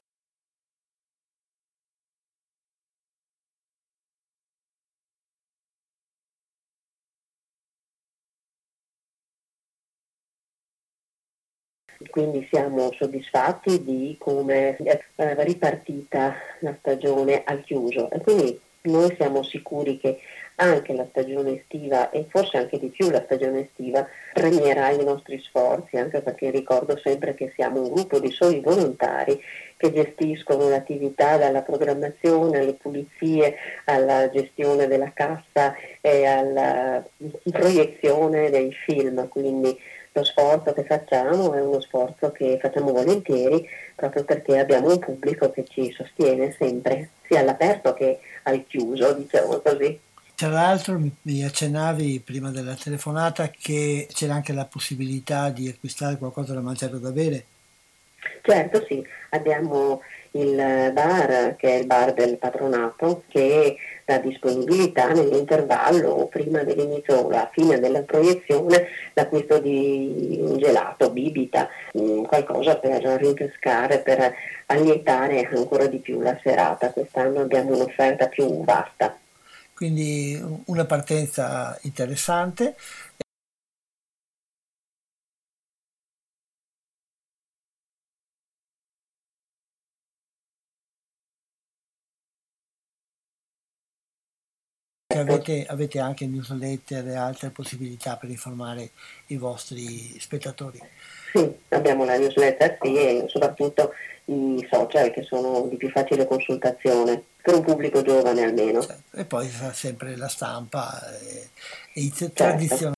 quindi siamo soddisfatti di come è ripartita la stagione al chiuso. E quindi noi siamo sicuri che anche la stagione estiva e forse anche di più la stagione estiva premierà i nostri sforzi, anche perché ricordo sempre che siamo un gruppo di soli volontari che gestiscono l'attività dalla programmazione alle pulizie, alla gestione della cassa e alla proiezione dei film, quindi lo sforzo che facciamo è uno sforzo che facciamo volentieri proprio perché abbiamo un pubblico che ci sostiene sempre, sia all'aperto che al chiuso, diciamo così. Tra l'altro mi accennavi prima della telefonata che c'era anche la possibilità di acquistare qualcosa da mangiare o da bere. Certo sì, abbiamo il bar che è il bar del patronato che dà disponibilità nell'intervallo o prima dell'inizio o alla fine della proiezione l'acquisto di un gelato, bibita, mm, qualcosa per rinfrescare, per allietare ancora di più la serata. Quest'anno abbiamo un'offerta più vasta. Quindi una partenza interessante. Avete, avete, anche newsletter e altre possibilità per informare i vostri spettatori? Sì, abbiamo la newsletter sì, e soprattutto i social che sono di più facile consultazione, per un pubblico giovane almeno. E poi fa sempre la stampa e, e i Certo. tradizionali.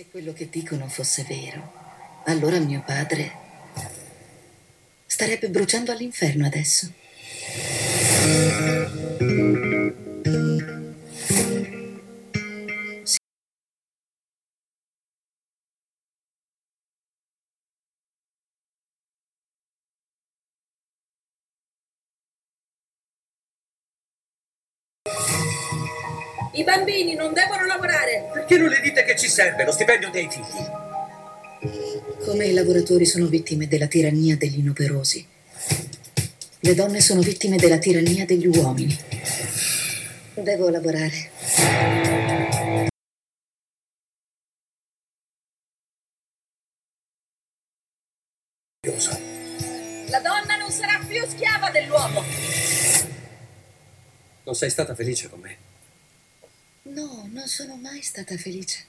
Se quello che dicono fosse vero, allora mio padre starebbe bruciando all'inferno adesso. I bambini non devono lavorare. Perché non le dite che ci serve lo stipendio dei figli? Come i lavoratori sono vittime della tirannia degli inoperosi, le donne sono vittime della tirannia degli uomini. Devo lavorare. La donna non sarà più schiava dell'uomo. Non sei stata felice con me. No, non sono mai stata felice.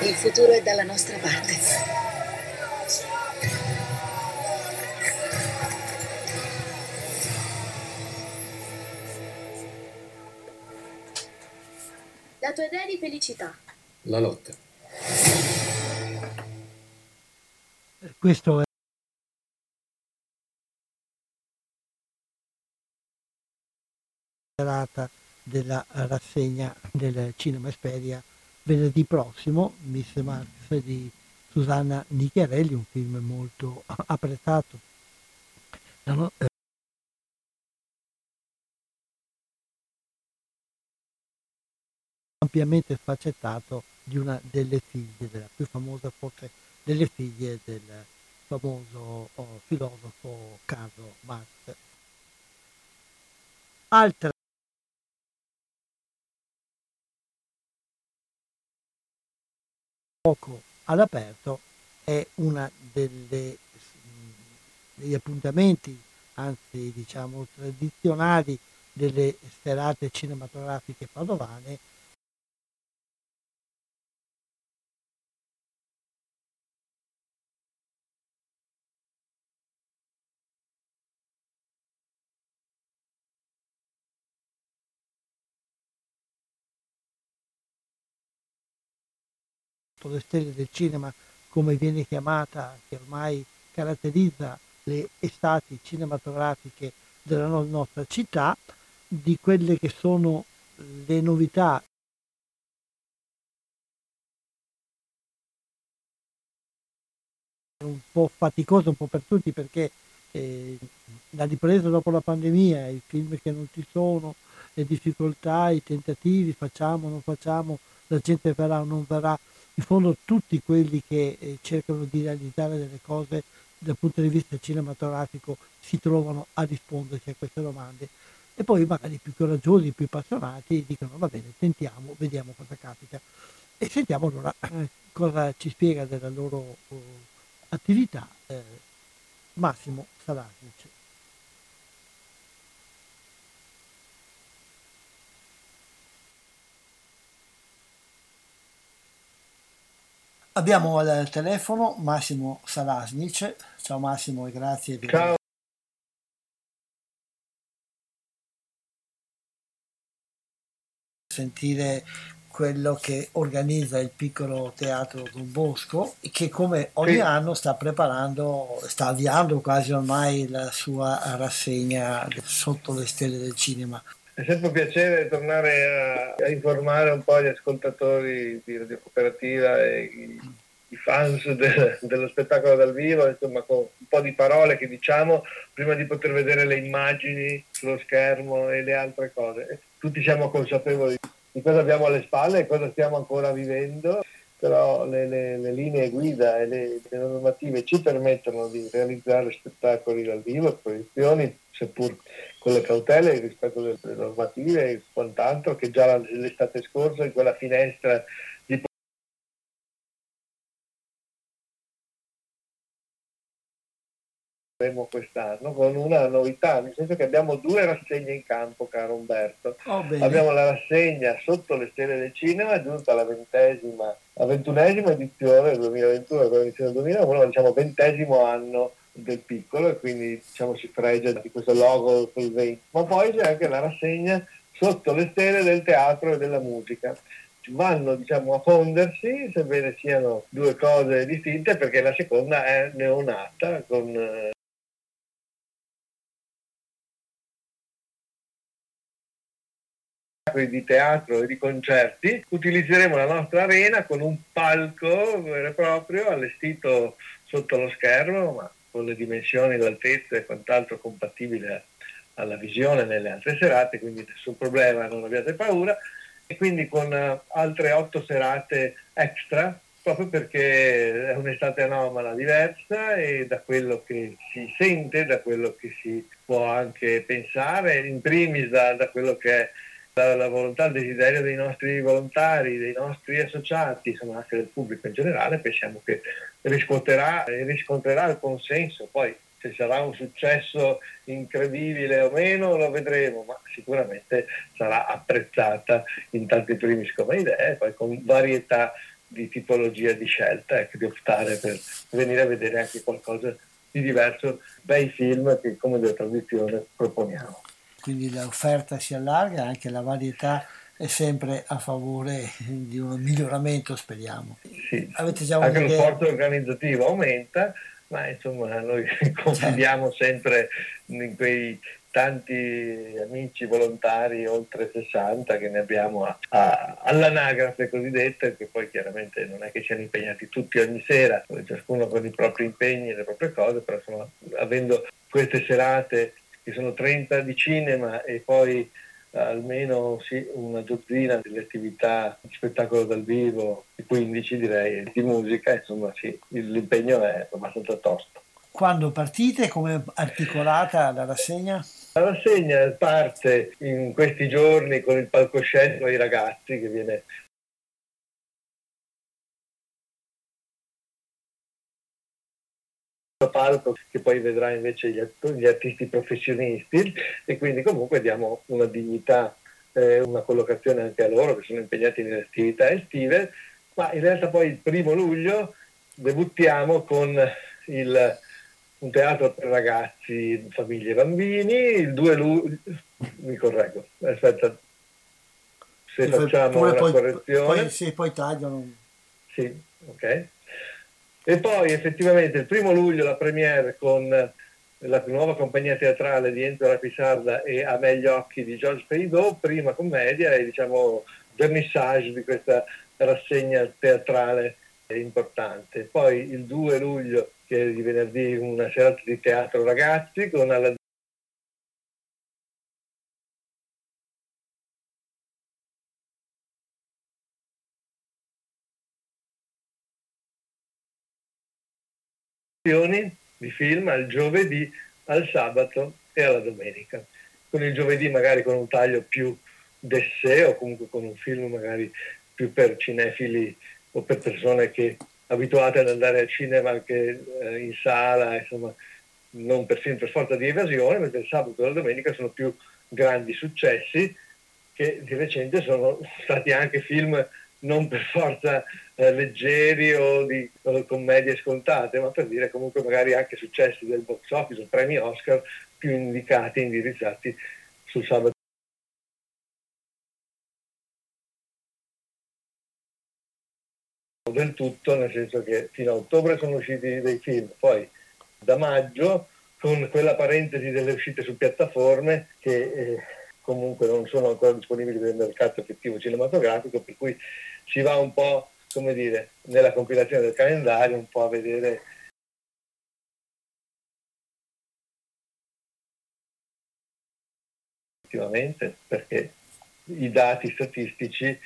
Il futuro è dalla nostra parte. La tua idea di felicità. La lotta. Questo è serata della rassegna del Cinema Esperia venerdì prossimo, Miss Marx di Susanna Nicchiarelli, un film molto apprezzato. No- eh, ampiamente sfaccettato di una delle figlie, della più famosa forse delle figlie del famoso oh, filosofo Carlo Marx. Altra poco all'aperto è una delle degli appuntamenti, anzi diciamo tradizionali delle serate cinematografiche padovane le stelle del cinema come viene chiamata, che ormai caratterizza le estati cinematografiche della no- nostra città, di quelle che sono le novità un po' faticoso un po' per tutti perché eh, la ripresa dopo la pandemia, i film che non ci sono, le difficoltà, i tentativi, facciamo, non facciamo, la gente verrà o non verrà, in fondo tutti quelli che eh, cercano di realizzare delle cose dal punto di vista cinematografico si trovano a rispondersi a queste domande. E poi magari i più coraggiosi, i più appassionati dicono va bene, tentiamo, vediamo cosa capita. E sentiamo allora eh, cosa ci spiega della loro oh, attività eh, Massimo Salasnic. Abbiamo al telefono Massimo Salasnic. Ciao Massimo e grazie per Ciao. sentire quello che organizza il piccolo teatro Don Bosco che come ogni Sì. anno sta preparando, sta avviando quasi ormai la sua rassegna sotto le stelle del cinema. È sempre un piacere tornare a, a informare un po' gli ascoltatori di Radio Cooperativa e i, i fans del- dello spettacolo dal vivo, insomma con un po' di parole che diciamo prima di poter vedere le immagini sullo schermo e le altre cose. Tutti siamo consapevoli di cosa abbiamo alle spalle e cosa stiamo ancora vivendo, però le, le- le linee guida e le, le normative ci permettono di realizzare spettacoli dal vivo, proiezioni, seppur con le cautele il rispetto delle normative e quant'altro che già l'estate scorsa in quella finestra di quest'anno con una novità, nel senso che abbiamo due rassegne in campo, caro Umberto. Oh, abbiamo la rassegna sotto le stelle del cinema, giunta alla ventesima, la ventunesima edizione del 2021, quella del 2021, diciamo ventesimo anno del piccolo e quindi diciamo si fregia di questo logo sul 20. Ma poi c'è anche la rassegna sotto le stelle del teatro e della musica vanno diciamo, a fondersi, sebbene siano due cose distinte, perché la seconda è neonata con eh, di teatro e di concerti, utilizzeremo la nostra arena con un palco vero e proprio allestito sotto lo schermo, ma con le dimensioni, l'altezza e quant'altro compatibile alla visione nelle altre serate, quindi nessun problema, non abbiate paura. E quindi con uh, altre otto serate extra proprio perché è un'estate anomala diversa e da quello che si sente, da quello che si può anche pensare, in primis da, da quello che è la, la, volontà, il desiderio dei nostri volontari, dei nostri associati, insomma anche del pubblico in generale, pensiamo che riscuoterà, riscontrerà il consenso. Poi se sarà un successo incredibile o meno lo vedremo, ma sicuramente sarà apprezzata in tanti primis come idea e poi con varietà di tipologia di scelta, ecco, di optare per venire a vedere anche qualcosa di diverso dai film che come da tradizione proponiamo. Quindi l'offerta si allarga, anche la varietà è sempre a favore di un miglioramento, speriamo. Sì. Avete già anche lo sforzo organizzativo aumenta, ma insomma noi confidiamo sempre in quei tanti amici volontari, oltre 60 che ne abbiamo a, a, all'anagrafe cosiddetta, che poi chiaramente non è che siano impegnati tutti ogni sera, ciascuno con i propri impegni e le proprie cose, però insomma avendo queste serate che sono 30 di cinema e poi almeno sì, una dozzina delle attività di spettacolo dal vivo, 15 direi, di musica, insomma sì, l'impegno è abbastanza tosto. Quando partite, come è articolata la rassegna? La rassegna parte in questi giorni con il palcoscenico ai ragazzi che viene palco che poi vedrà invece gli, attori, gli artisti professionisti e quindi comunque diamo una dignità, eh, una collocazione anche a loro che sono impegnati nelle attività estive, ma in realtà poi il primo luglio debuttiamo con il, un teatro per ragazzi, famiglie e bambini, il 2 luglio, mi correggo, aspetta, se facciamo una poi, correzione. Poi, sì, poi tagliano. Sì, ok. E poi effettivamente il primo luglio la premiere con la nuova compagnia teatrale di Enzo Rapisarda e A me gli occhi di Georges Peridot, prima commedia e diciamo vernissage di questa rassegna teatrale importante. Poi il 2 luglio, che è di venerdì, una serata di teatro ragazzi con alla di film al giovedì, al sabato e alla domenica. Con il giovedì magari con un taglio più d'essè o comunque con un film magari più per cinefili o per persone che abituate ad andare al cinema anche eh, in sala, insomma, non per per forza di evasione, mentre il sabato e la domenica sono più grandi successi che di recente sono stati anche film non per forza eh, leggeri o di o commedie scontate, ma per dire comunque magari anche successi del box office o premi Oscar più indicati, indirizzati sul sabato. del tutto, nel senso che fino a ottobre sono usciti dei film, poi da maggio con quella parentesi delle uscite su piattaforme che eh, comunque non sono ancora disponibili nel mercato effettivo cinematografico, per cui si va un po', come dire, nella compilazione del calendario, un po' a vedere effettivamente, perché i dati statistici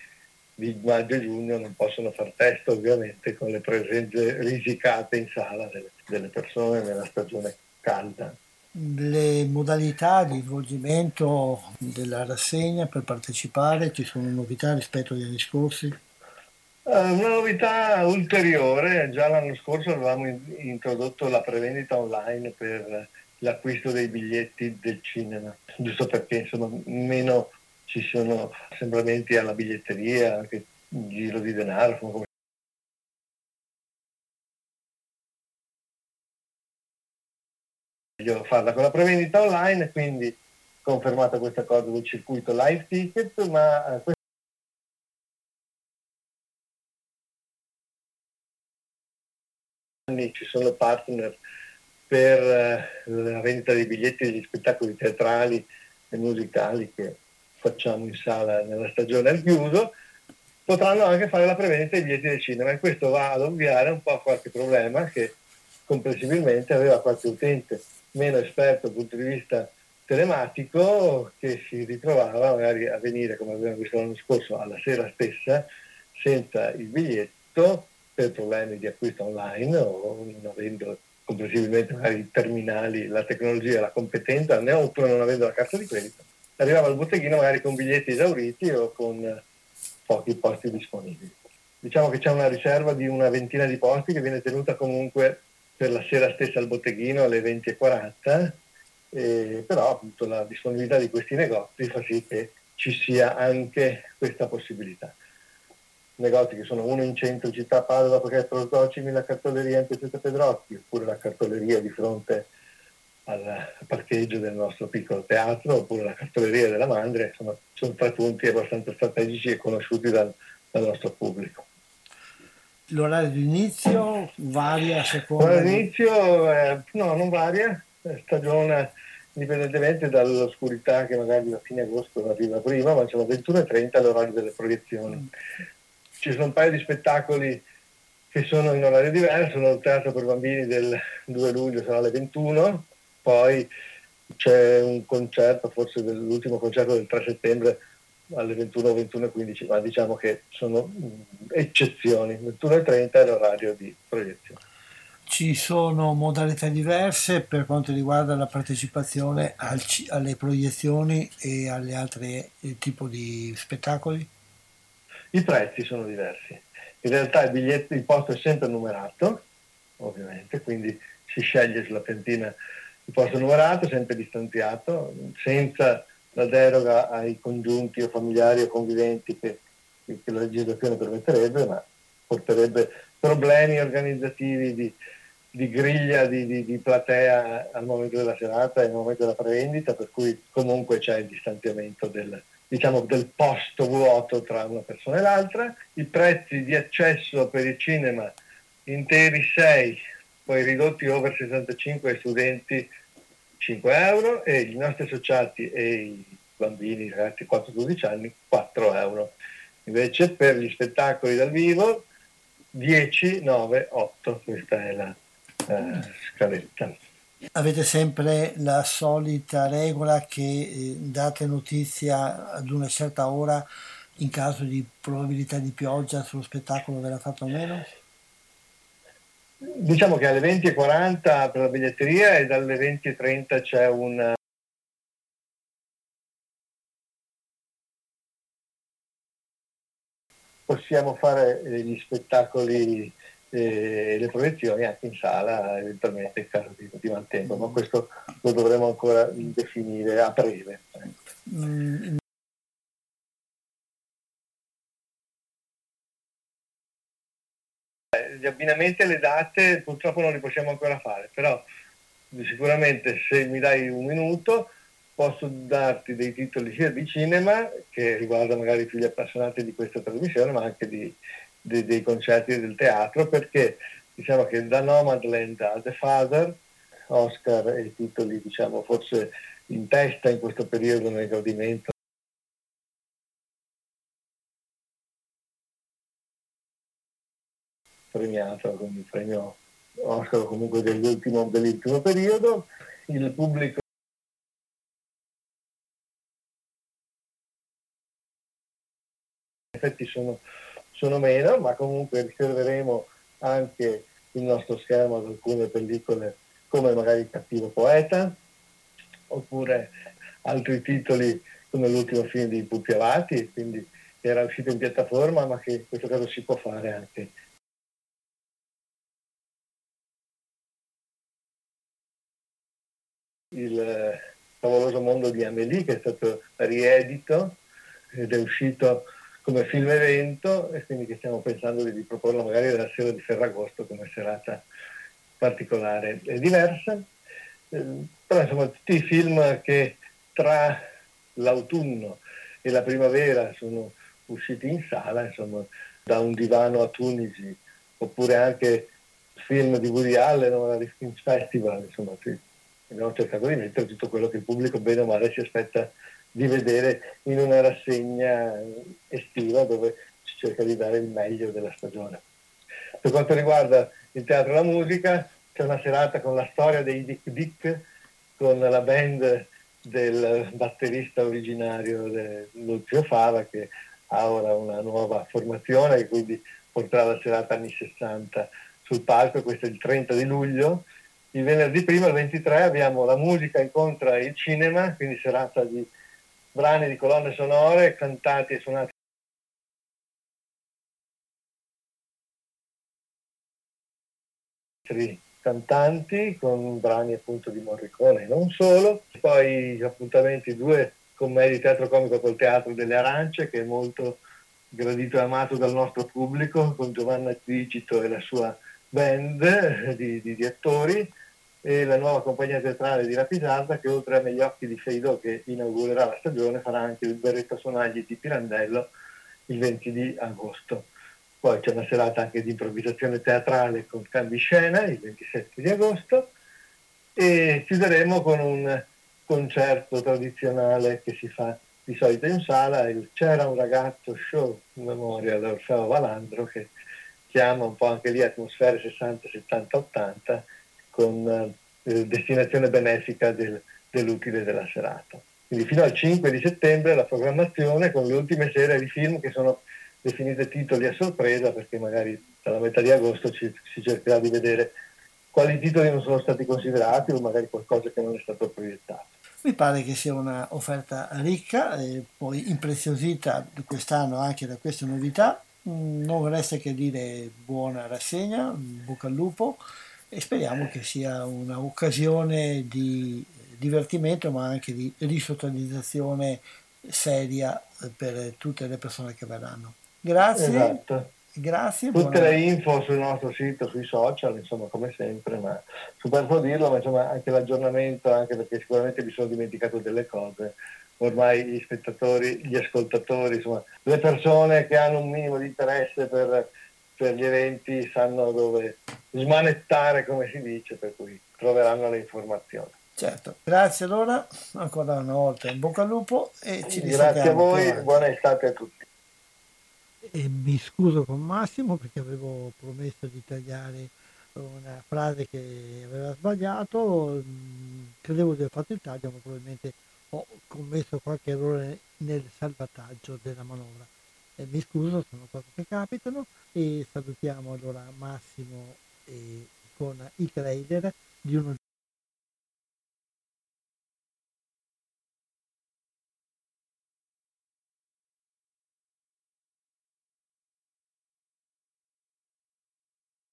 di maggio e giugno non possono far testo ovviamente con le presenze risicate in sala delle, delle persone nella stagione calda le modalità di svolgimento della rassegna per partecipare, ci sono novità rispetto agli anni scorsi? Una novità ulteriore, già l'anno scorso avevamo introdotto la prevendita online per l'acquisto dei biglietti del cinema, giusto perché insomma meno ci sono assembramenti alla biglietteria, anche giro di denaro, meglio farla con la prevendita online, quindi confermata questa cosa del circuito live ticket, ma eh, ci sono partner per eh, la vendita dei biglietti degli spettacoli teatrali e musicali che facciamo in sala nella stagione al chiuso, potranno anche fare la prevendita dei biglietti del cinema. E questo va ad ovviare un po' a qualche problema che comprensibilmente aveva qualche utente meno esperto dal punto di vista telematico che si ritrovava magari a venire, come abbiamo visto l'anno scorso, alla sera stessa senza il biglietto per problemi di acquisto online o non avendo comprensibilmente i terminali, la tecnologia, la competenza, né oppure non avendo la carta di credito. Arrivava al botteghino magari con biglietti esauriti o con pochi posti disponibili. Diciamo che c'è una riserva di una ventina di posti che viene tenuta comunque per la sera stessa al botteghino alle 20.40, eh, però appunto la disponibilità di questi negozi fa sì che ci sia anche questa possibilità. Negozi che sono uno in centro città Padova perché è Prosdocimi la cartoleria in Piazzetta Pedrotti, oppure la cartoleria di fronte al parcheggio del nostro piccolo teatro, oppure la cartoleria della Mandria, insomma sono tre punti abbastanza strategici e conosciuti dal, dal nostro pubblico. L'orario di inizio varia a seconda? L'orario di inizio eh, no, non varia, stagione indipendentemente dall'oscurità che magari a fine agosto arriva prima, ma sono 21.30 l'orario delle proiezioni. Ci sono un paio di spettacoli che sono in orario diverso, il teatro per bambini del 2 luglio sarà alle 21, poi c'è un concerto, forse l'ultimo concerto del 3 settembre alle 21, 21 e 15, ma diciamo che sono eccezioni. 21 e 30 è l'orario di proiezione. Ci sono modalità diverse per quanto riguarda la partecipazione al, alle proiezioni e alle altre eh, tipi di spettacoli? I prezzi sono diversi. In realtà il biglietto, il posto è sempre numerato, ovviamente, quindi si sceglie sulla piantina il posto numerato, sempre distanziato, senza la deroga ai congiunti o familiari o conviventi che, che la legislazione permetterebbe, ma porterebbe problemi organizzativi di, di griglia di, di, di, platea al momento della serata e al momento della prevendita, per cui comunque c'è il distanziamento del, diciamo, del posto vuoto tra una persona e l'altra. I prezzi di accesso per il cinema interi 6, poi ridotti over 65 ai studenti 5 euro e i nostri associati e i bambini, i ragazzi 4-12 anni 4 euro. Invece per gli spettacoli dal vivo 10, 9, 8, questa è la eh, scaletta. Avete sempre la solita regola che eh, date notizia ad una certa ora in caso di probabilità di pioggia sullo spettacolo verrà fatto o meno? Diciamo che alle 20.40 per la biglietteria e dalle 20.30 c'è un... Possiamo fare gli spettacoli e le proiezioni anche in sala, eventualmente in caso di, di maltempo, ma questo lo dovremo ancora definire a breve. Gli abbinamenti alle date purtroppo non li possiamo ancora fare, però sicuramente se mi dai un minuto posso darti dei titoli sia di cinema, che riguardano magari i figli appassionati di questa trasmissione, ma anche di, di, dei concerti del teatro, perché diciamo che da Nomadland a The Father, Oscar e i titoli diciamo forse in testa in questo periodo nel gradimento premiato con il premio Oscar comunque dell'ultimo, dell'ultimo periodo. Il pubblico in effetti sono, sono meno, ma comunque riserveremo anche il nostro schermo ad alcune pellicole come magari Il cattivo poeta, oppure altri titoli come l'ultimo film di Pupi Avati, quindi era uscito in piattaforma, ma che in questo caso si può fare anche. Il favoloso mondo di Amélie che è stato riedito ed è uscito come film evento e quindi che stiamo pensando di proporlo magari la sera di Ferragosto come serata particolare e diversa. Eh, però insomma tutti i film che tra l'autunno e la primavera sono usciti in sala, insomma, da un divano a Tunisi, oppure anche film di Woody Allen o la Rifkin Festival, insomma, sì, abbiamo cercato di mettere tutto quello che il pubblico bene o male si aspetta di vedere in una rassegna estiva dove si cerca di dare il meglio della stagione. Per quanto riguarda il teatro e la musica, c'è una serata con la storia dei Dick Dick, con la band del batterista originario Lucio Fava che ha ora una nuova formazione e quindi porterà la serata anni 60 sul palco, questo è il 30 di luglio. Il venerdì prima, il 23, abbiamo la musica incontra il cinema, quindi serata di brani di colonne sonore cantati e suonati cantanti con brani appunto di Morricone e non solo. Poi appuntamenti due commedie teatro comico col Teatro delle Arance che è molto gradito e amato dal nostro pubblico con Giovanna Digito e la sua band di, di, di attori e la nuova compagnia teatrale di Rapisarda che oltre a Negli occhi di Feido che inaugurerà la stagione farà anche il Berretto Sonagli di Pirandello il 20 di agosto. Poi c'è una serata anche di improvvisazione teatrale con cambi scena il 27 di agosto e chiuderemo con un concerto tradizionale che si fa di solito in sala, il C'era un ragazzo show in memoria Orfeo Valandro che chiama un po' anche lì atmosfere 60, 70, 80 con eh, destinazione benefica del, dell'utile della serata. Quindi fino al 5 di settembre la programmazione con le ultime serie di film che sono definite titoli a sorpresa perché magari dalla metà di agosto ci, si cercherà di vedere quali titoli non sono stati considerati o magari qualcosa che non è stato proiettato. Mi pare che sia una offerta ricca e poi impreziosita quest'anno anche da queste novità. Mm, non resta che dire buona rassegna, bocca al lupo e speriamo che sia un'occasione di divertimento ma anche di risocializzazione seria per tutte le persone che verranno. Grazie. Esatto. Grazie. Tutte buona... le info sul nostro sito, sui social, insomma, come sempre, ma superfluo dirlo, ma insomma anche l'aggiornamento, anche perché sicuramente mi sono dimenticato delle cose. Ormai gli spettatori, gli ascoltatori, insomma, le persone che hanno un minimo di interesse per, per gli eventi sanno dove smanettare, come si dice, per cui troveranno le informazioni. Certo, grazie allora, ancora una volta in bocca al lupo e ci Grazie a voi, buona estate a tutti. E mi scuso con Massimo perché avevo promesso di tagliare una frase che aveva sbagliato, credevo di aver fatto il taglio, ma probabilmente ho commesso qualche errore nel salvataggio della manovra. E mi scuso, sono cose che capitano e salutiamo allora Massimo e con i trailer di uno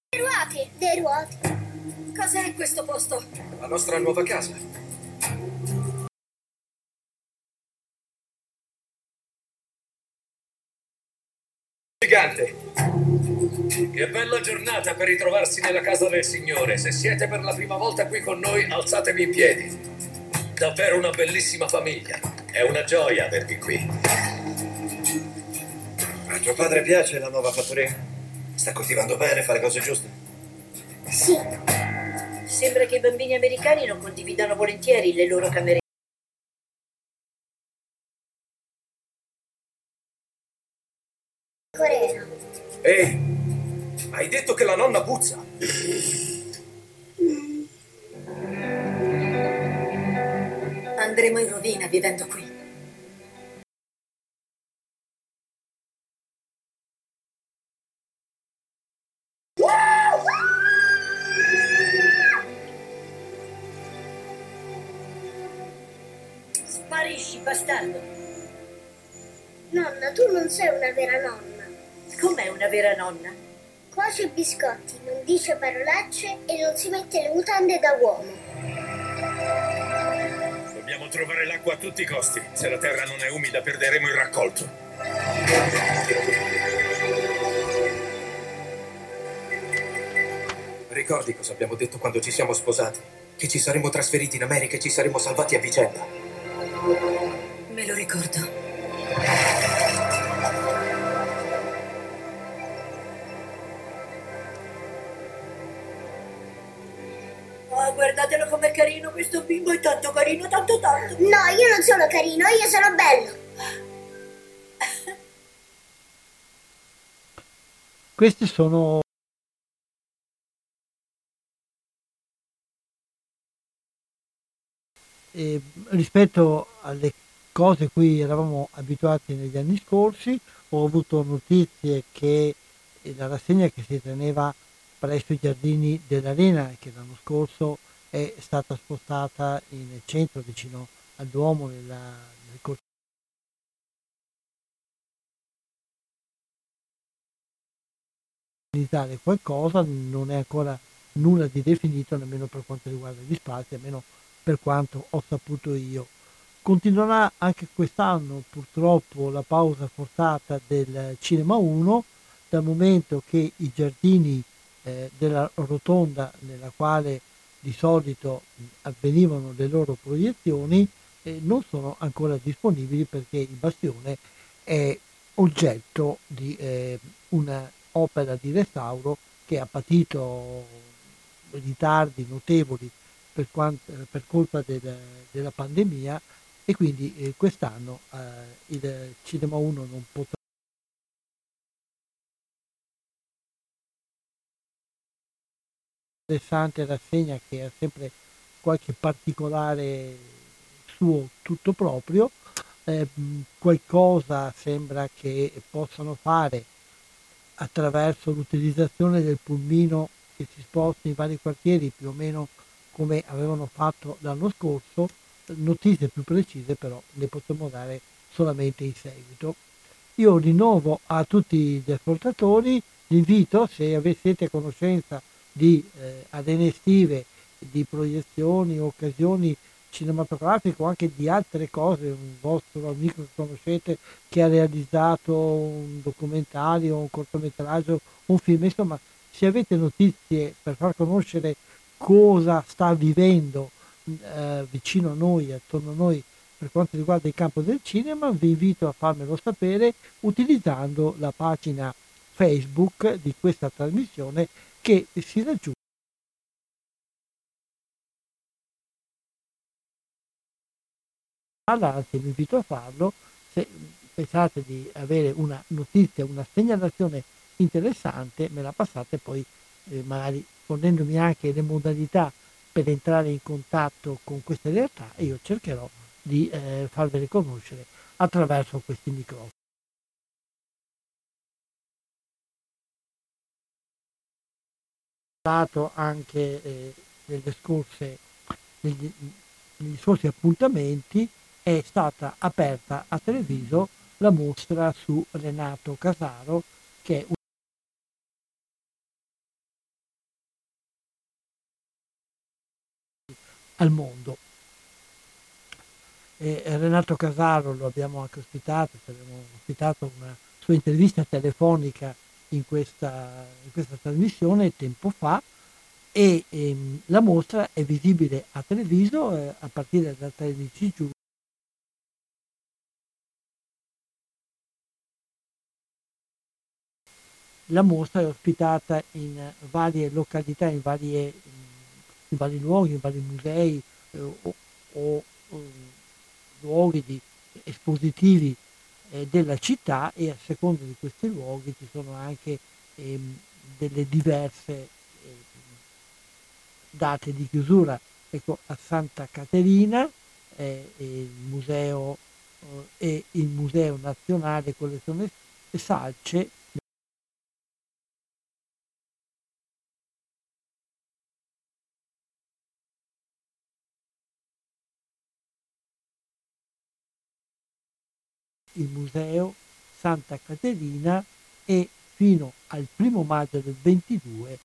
Le ruote! Le ruote! Cos'è questo posto? La nostra nuova casa. Gigante! Che bella giornata per ritrovarsi nella casa del Signore. Se siete per la prima volta qui con noi, alzatevi in piedi. Davvero una bellissima famiglia. È una gioia avervi qui. A tuo padre piace la nuova fattoria? Sta coltivando bene, fa le cose giuste? Sì. Sembra che i bambini americani non condividano volentieri le loro camere. Ehi, hai detto che la nonna puzza. Andremo in rovina vivendo qui. Sparisci, bastardo. Nonna, tu non sei una vera nonna. Com'è una vera nonna? Cuoce i biscotti, non dice parolacce e non si mette le mutande da uomo. Dobbiamo trovare l'acqua a tutti i costi. Se la terra non è umida perderemo il raccolto. Ricordi cosa abbiamo detto quando ci siamo sposati? Che ci saremmo trasferiti in America e ci saremmo salvati a vicenda. Me lo ricordo. Guardatelo com'è carino questo bimbo, è tanto carino, tanto tanto. No, io non sono carino, io sono bello. Questi sono e rispetto alle cose a cui eravamo abituati negli anni scorsi, ho avuto notizie che la rassegna che si teneva presso i giardini dell'Arena, che l'anno scorso è stata spostata in centro, vicino al Duomo, nella, nel corso realizzare qualcosa, non è ancora nulla di definito nemmeno per quanto riguarda gli spazi, almeno per quanto ho saputo io. Continuerà anche quest'anno purtroppo la pausa forzata del Cinema 1, dal momento che i giardini eh, della rotonda nella quale di solito avvenivano le loro proiezioni eh, non sono ancora disponibili perché il bastione è oggetto di eh, un'opera di restauro che ha patito ritardi notevoli per, quanto, per colpa del, della pandemia e quindi eh, quest'anno eh, il Cinema 1 non potrà interessante rassegna che ha sempre qualche particolare suo tutto proprio, eh, qualcosa sembra che possano fare attraverso l'utilizzazione del pulmino che si sposta in vari quartieri più o meno come avevano fatto l'anno scorso, notizie più precise però le potremo dare solamente in seguito. Io rinnovo a tutti gli ascoltatori l'invito, se avete conoscenza di eh, arene estive, di proiezioni, occasioni cinematografiche o anche di altre cose, un vostro amico che conoscete che ha realizzato un documentario, un cortometraggio, un film, insomma, se avete notizie per far conoscere cosa sta vivendo eh, vicino a noi, attorno a noi per quanto riguarda il campo del cinema, vi invito a farmelo sapere utilizzando la pagina Facebook di questa trasmissione che si raggiunge all'altro vi invito a farlo se pensate di avere una notizia, una segnalazione interessante, me la passate poi eh, magari fornendomi anche le modalità per entrare in contatto con queste realtà e io cercherò di eh, farvele conoscere attraverso questi microfoni. Anche eh, nelle scorse, negli, negli scorsi appuntamenti è stata aperta a Treviso la mostra su Renato Casaro che è un al mondo. E Renato Casaro lo abbiamo anche ospitato, abbiamo ospitato una sua intervista telefonica in questa, in questa trasmissione tempo fa e ehm, la mostra è visibile a Treviso eh, a partire dal 13 giugno. La mostra è ospitata in varie località, in, varie, in vari luoghi, in vari musei eh, o, o, o, luoghi di, espositivi eh, della città e a seconda di questi luoghi ci sono anche ehm, delle diverse eh, date di chiusura. Ecco, a Santa Caterina eh, il museo eh, e il Museo Nazionale Collezione Salce il museo Santa Caterina e fino al primo maggio del 22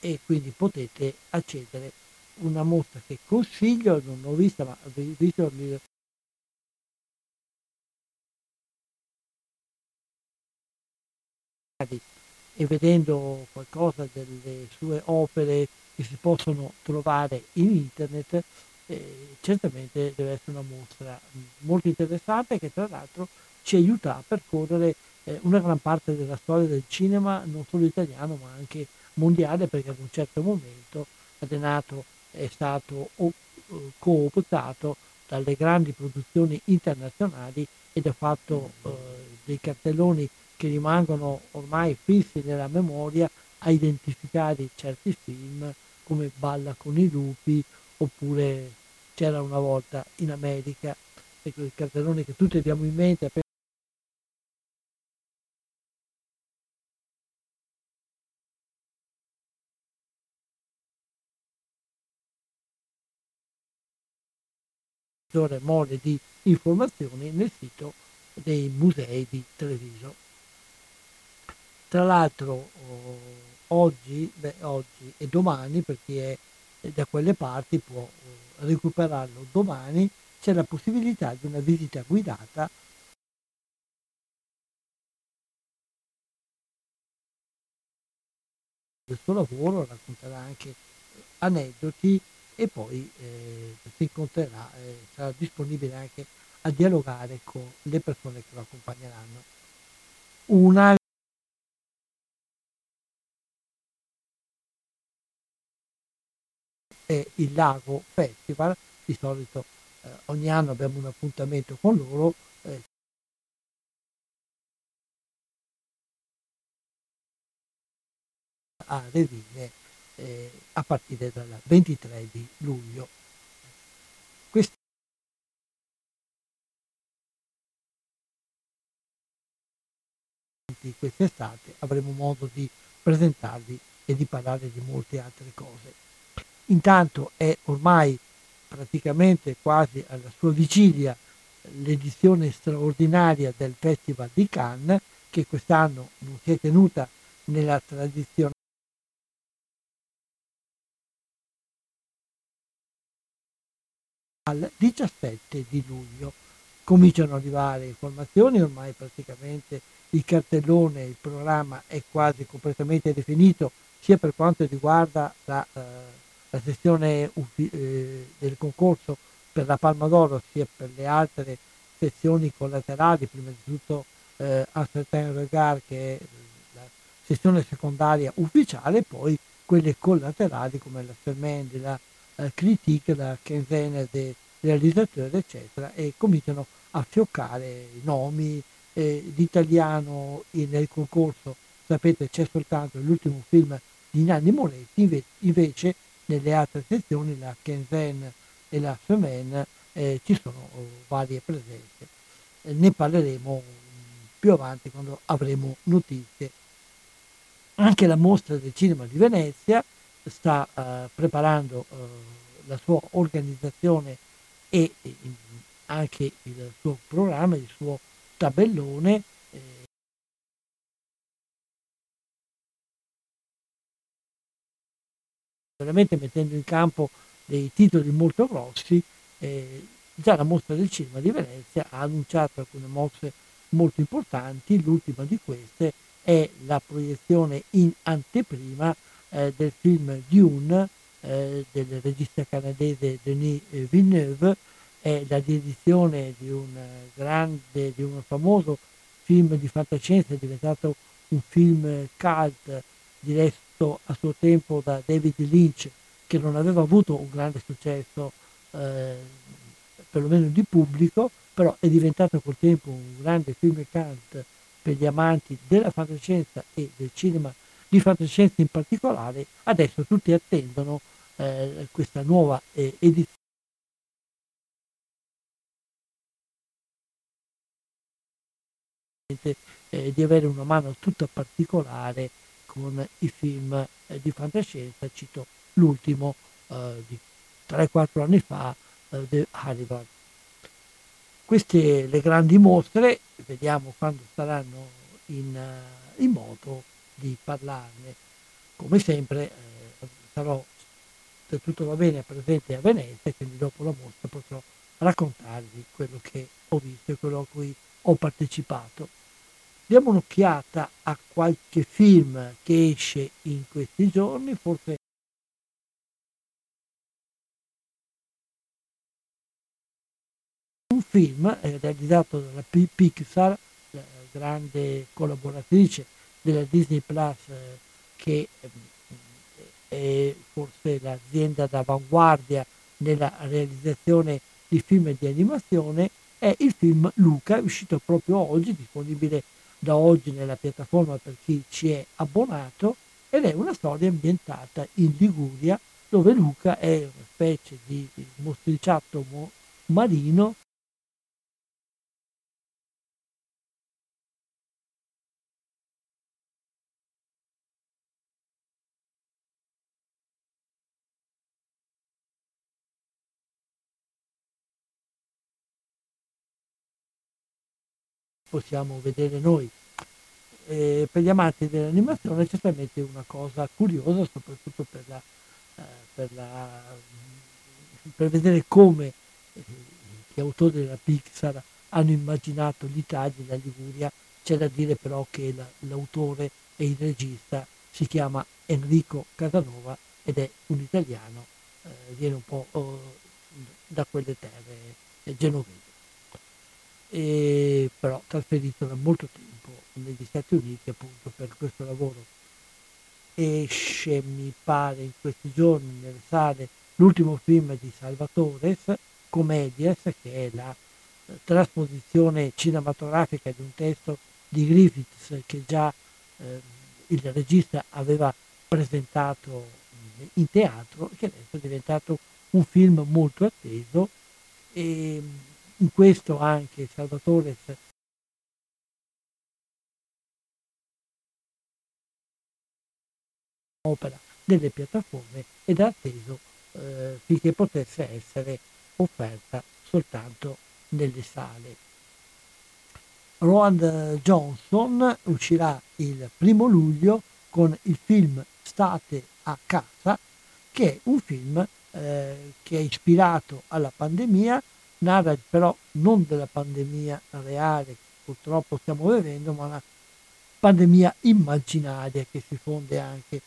e quindi potete accedere. Una mostra che consiglio, non l'ho vista ma ho visto e vedendo qualcosa delle sue opere che si possono trovare in internet, eh, certamente deve essere una mostra molto interessante che tra l'altro ci aiuta a percorrere eh, una gran parte della storia del cinema, non solo italiano ma anche mondiale, perché ad un certo momento Renato è stato eh, cooptato dalle grandi produzioni internazionali ed ha fatto eh, dei cartelloni che rimangono ormai fissi nella memoria a identificare certi film come Balla con i lupi oppure C'era una volta in America, ecco il cartellone che tutti abbiamo in mente mole di informazioni nel sito dei musei di Treviso. Tra l'altro oh, oggi, beh, oggi e domani, per chi è da quelle parti può oh, recuperarlo domani, c'è la possibilità di una visita guidata del suo lavoro, racconterà anche aneddoti e poi eh, si incontrerà, eh, sarà disponibile anche a dialogare con le persone che lo accompagneranno. Una è il Lago Festival, di solito eh, ogni anno abbiamo un appuntamento con loro. Eh, a Revine eh, a partire dal 23 di luglio. Questi quest'estate avremo modo di presentarvi e di parlare di molte altre cose. Intanto è ormai praticamente quasi alla sua vigilia l'edizione straordinaria del Festival di Cannes che quest'anno non si è tenuta nella tradizione al 17 di luglio. Cominciano ad arrivare informazioni, ormai praticamente il cartellone, il programma è quasi completamente definito sia per quanto riguarda la eh, la sezione eh, del concorso per la Palma d'Oro sia per le altre sezioni collaterali, prima di tutto eh, a Certain Regard che è la sezione secondaria ufficiale, poi quelle collaterali come la Semaine la eh, Critique, la Quinzaine dei realizzatori, eccetera, e cominciano a fioccare i nomi. Eh, l'italiano nel concorso, sapete, c'è soltanto l'ultimo film di Nanni Moretti, inve- invece nelle altre sezioni, la Kenzen e la Semaine, eh, ci sono oh, varie presenze. Eh, ne parleremo più avanti quando avremo notizie. Anche la mostra del cinema di Venezia sta eh, preparando eh, la sua organizzazione e anche il suo programma, il suo tabellone veramente mettendo in campo dei titoli molto grossi. Eh, già la mostra del cinema di Venezia ha annunciato alcune mosse molto importanti, l'ultima di queste è la proiezione in anteprima eh, del film Dune eh, del regista canadese Denis Villeneuve, è la riedizione di un grande, di un famoso film di fantascienza, è diventato un film cult diretto a suo tempo da David Lynch, che non aveva avuto un grande successo, eh, perlomeno di pubblico, però è diventato col tempo un grande film cult per gli amanti della fantascienza e del cinema di fantascienza in particolare. Adesso tutti attendono eh, questa nuova eh, edizione. Eh, di avere una mano tutta particolare con i film eh, di fantascienza, cito l'ultimo eh, di 3-4 anni fa eh, The Hannibal. Queste le grandi mostre, vediamo quando saranno in, in modo di parlarne. Come sempre eh, sarò, se tutto va bene, presente a Venezia, quindi dopo la mostra potrò raccontarvi quello che ho visto e quello a cui ho partecipato. Diamo un'occhiata a qualche film che esce in questi giorni, forse un film realizzato dalla Pixar, la grande collaboratrice della Disney Plus eh, che è forse l'azienda d'avanguardia nella realizzazione di film di animazione, è il film Luca, uscito proprio oggi, disponibile da oggi nella piattaforma per chi ci è abbonato, ed è una storia ambientata in Liguria, dove Luca è una specie di mostriciato marino possiamo vedere noi. Eh, per gli amanti dell'animazione è certamente una cosa curiosa, soprattutto per, la, eh, per, la, per vedere come eh, gli autori della Pixar hanno immaginato l'Italia e la Liguria. C'è da dire però che la, l'autore e il regista si chiama Enrico Casanova ed è un italiano, eh, viene un po' oh, da quelle terre eh, genovesi e però trasferito da molto tempo negli Stati Uniti appunto per questo lavoro. Esce, mi pare, in questi giorni nelle sale l'ultimo film di Salvatore, Comedias, che è la eh, trasposizione cinematografica di un testo di Griffiths che già eh, il regista aveva presentato in teatro e che adesso è diventato un film molto atteso e in questo anche Salvatore opera delle piattaforme ed ha atteso eh, finché potesse essere offerta soltanto nelle sale. Roland Johnson uscirà il primo luglio con il film State a casa, che è un film eh, che è ispirato alla pandemia narra però non della pandemia reale che purtroppo stiamo vivendo, ma una pandemia immaginaria che si fonde anche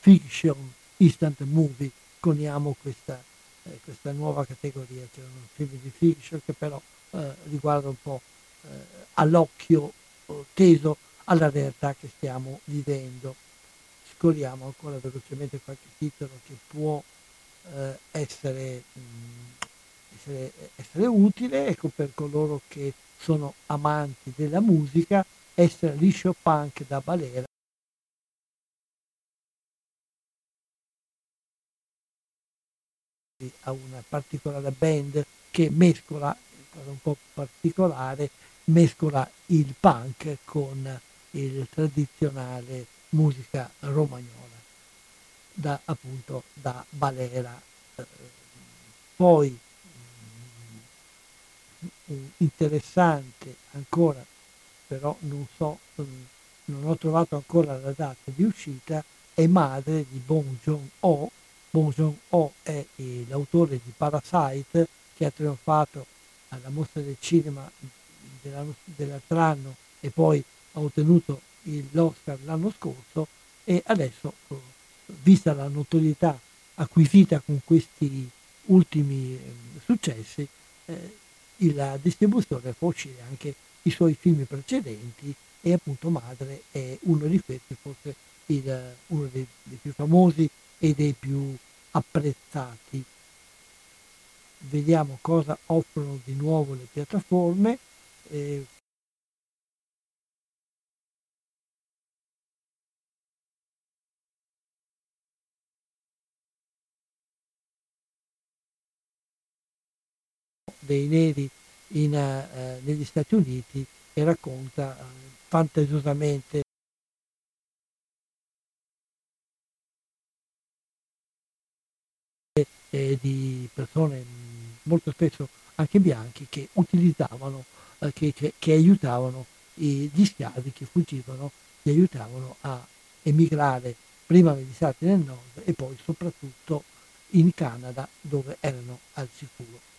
fiction, instant movie, coniamo questa, eh, questa nuova categoria, c'è un film di fiction che però eh, riguarda un po' eh, all'occhio eh, teso alla realtà che stiamo vivendo. Scorriamo ancora velocemente qualche titolo che può eh, essere, mh, essere, essere, utile, ecco per coloro che sono amanti della musica, essere liscio punk da balera. a una particolare band che mescola, cosa un po' particolare, mescola il punk con il tradizionale musica romagnola, da, appunto da Balera. Eh, poi mm, interessante ancora, però non so, mm, non ho trovato ancora la data di uscita, è madre di Bong Joon-ho. Bong Joon-ho è l'autore di Parasite che ha trionfato alla mostra del cinema dell'altro anno e poi ha ottenuto l'Oscar l'anno scorso e adesso, eh, vista la notorietà acquisita con questi ultimi eh, successi, eh, la distribuzione può uscire anche i suoi film precedenti e appunto Madre è uno di questi, forse il, uno dei, dei, più famosi e dei più apprezzati. Vediamo cosa offrono di nuovo le piattaforme. Eh, dei neri in, uh, negli Stati Uniti e racconta uh, fantasiosamente eh, di persone molto spesso anche bianchi che utilizzavano, eh, che, che, che, aiutavano gli schiavi che fuggivano, li aiutavano a emigrare prima negli stati del nord e poi soprattutto in Canada dove erano al sicuro.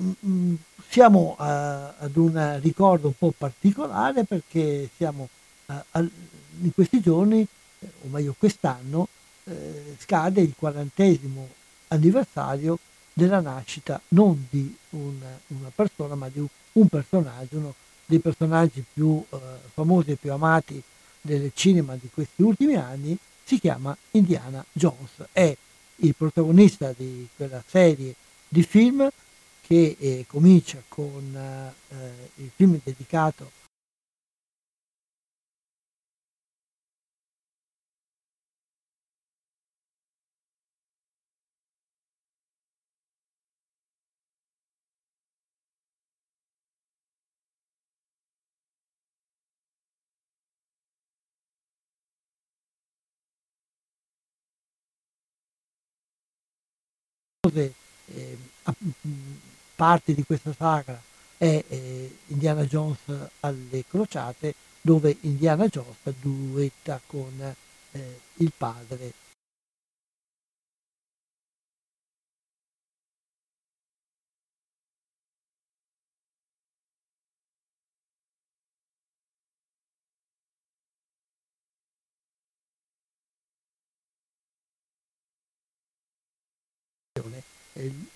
Mm, mm, siamo a, ad un ricordo un po' particolare perché siamo a, a, in questi giorni, o meglio quest'anno, eh, scade il quarantesimo anniversario della nascita non di una, una persona ma di un, un, personaggio, uno dei personaggi più eh, famosi e più amati del cinema di questi ultimi anni, si chiama Indiana Jones, è il protagonista di quella serie di film che eh, comincia con eh, il film dedicato eh, parte di questa saga è eh, Indiana Jones alle crociate, dove Indiana Jones duetta con eh, il padre.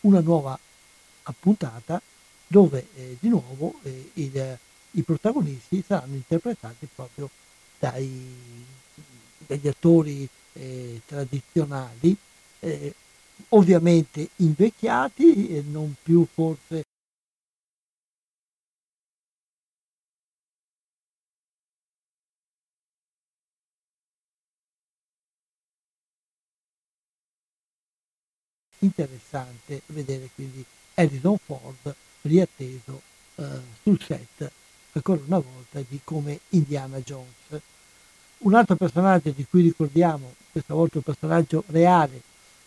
Una nuova puntata dove eh, di nuovo eh, il, i protagonisti saranno interpretati proprio dai, dagli attori eh, tradizionali, eh, ovviamente invecchiati e non più forse interessante vedere quindi Harrison Ford riatteso eh, sul set ancora una volta di come Indiana Jones. Un altro personaggio di cui ricordiamo, questa volta un personaggio reale,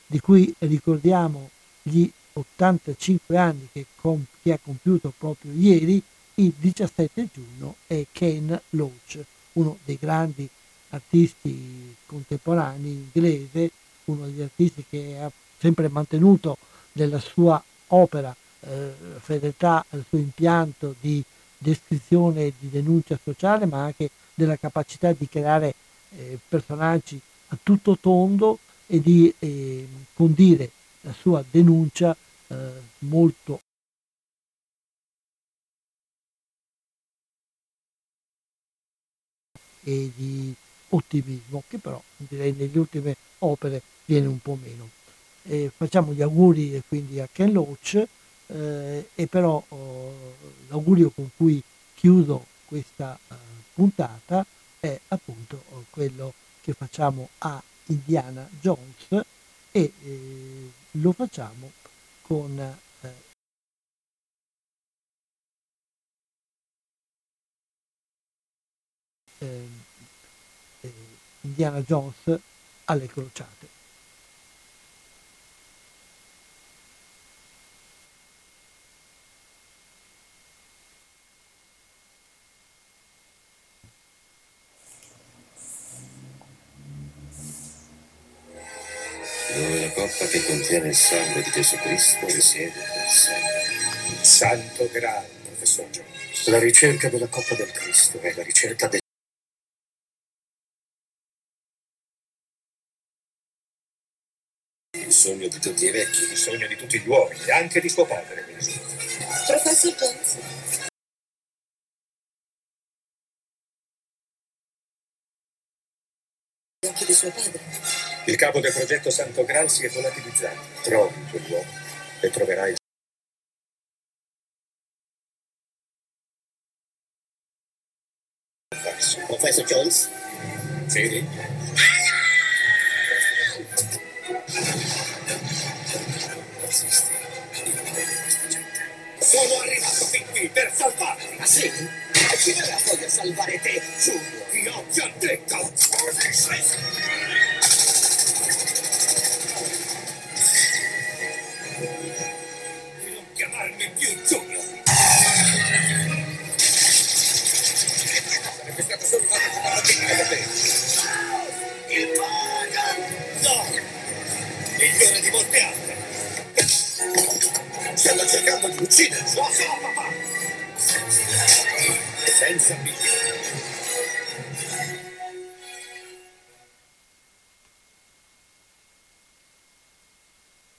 di cui ricordiamo gli 85 anni che, com- che ha compiuto proprio ieri, il 17 giugno, è Ken Loach, uno dei grandi artisti contemporanei inglese, uno degli artisti che ha sempre mantenuto nella sua opera eh, fedeltà al suo impianto di descrizione e di denuncia sociale, ma anche della capacità di creare eh, personaggi a tutto tondo e di eh, condire la sua denuncia eh, molto e di ottimismo che però direi nelle ultime opere viene un po' meno eh, facciamo gli auguri quindi a Ken Loach eh, e però oh, l'augurio con cui chiudo questa uh, puntata è appunto oh, quello che facciamo a Indiana Jones e eh, lo facciamo con eh, ehm, eh, Indiana Jones alle crociate. Che contiene il sangue di Gesù Cristo risiede per sempre. Il santo Graal, professor Jones. La ricerca della coppa del Cristo è la ricerca del Il sogno di tutti i vecchi. Il sogno di tutti gli uomini, anche di suo padre. Professor Jones, gli occhi di suo padre. Il capo del progetto Santo Graal si è volatilizzato. Trovi quell'uomo e troverai il Professor Jones? Sì. Esisti il nome di questa gente. Sono arrivato fin qui per salvarti. Ah sì? E chi verrà poi a salvare te, Giulio? Io ti ho detto! Il Pagan! No! Migliore di molte altre! Stanno cercando di ucciderci! Lo so, papà! Senza migliore!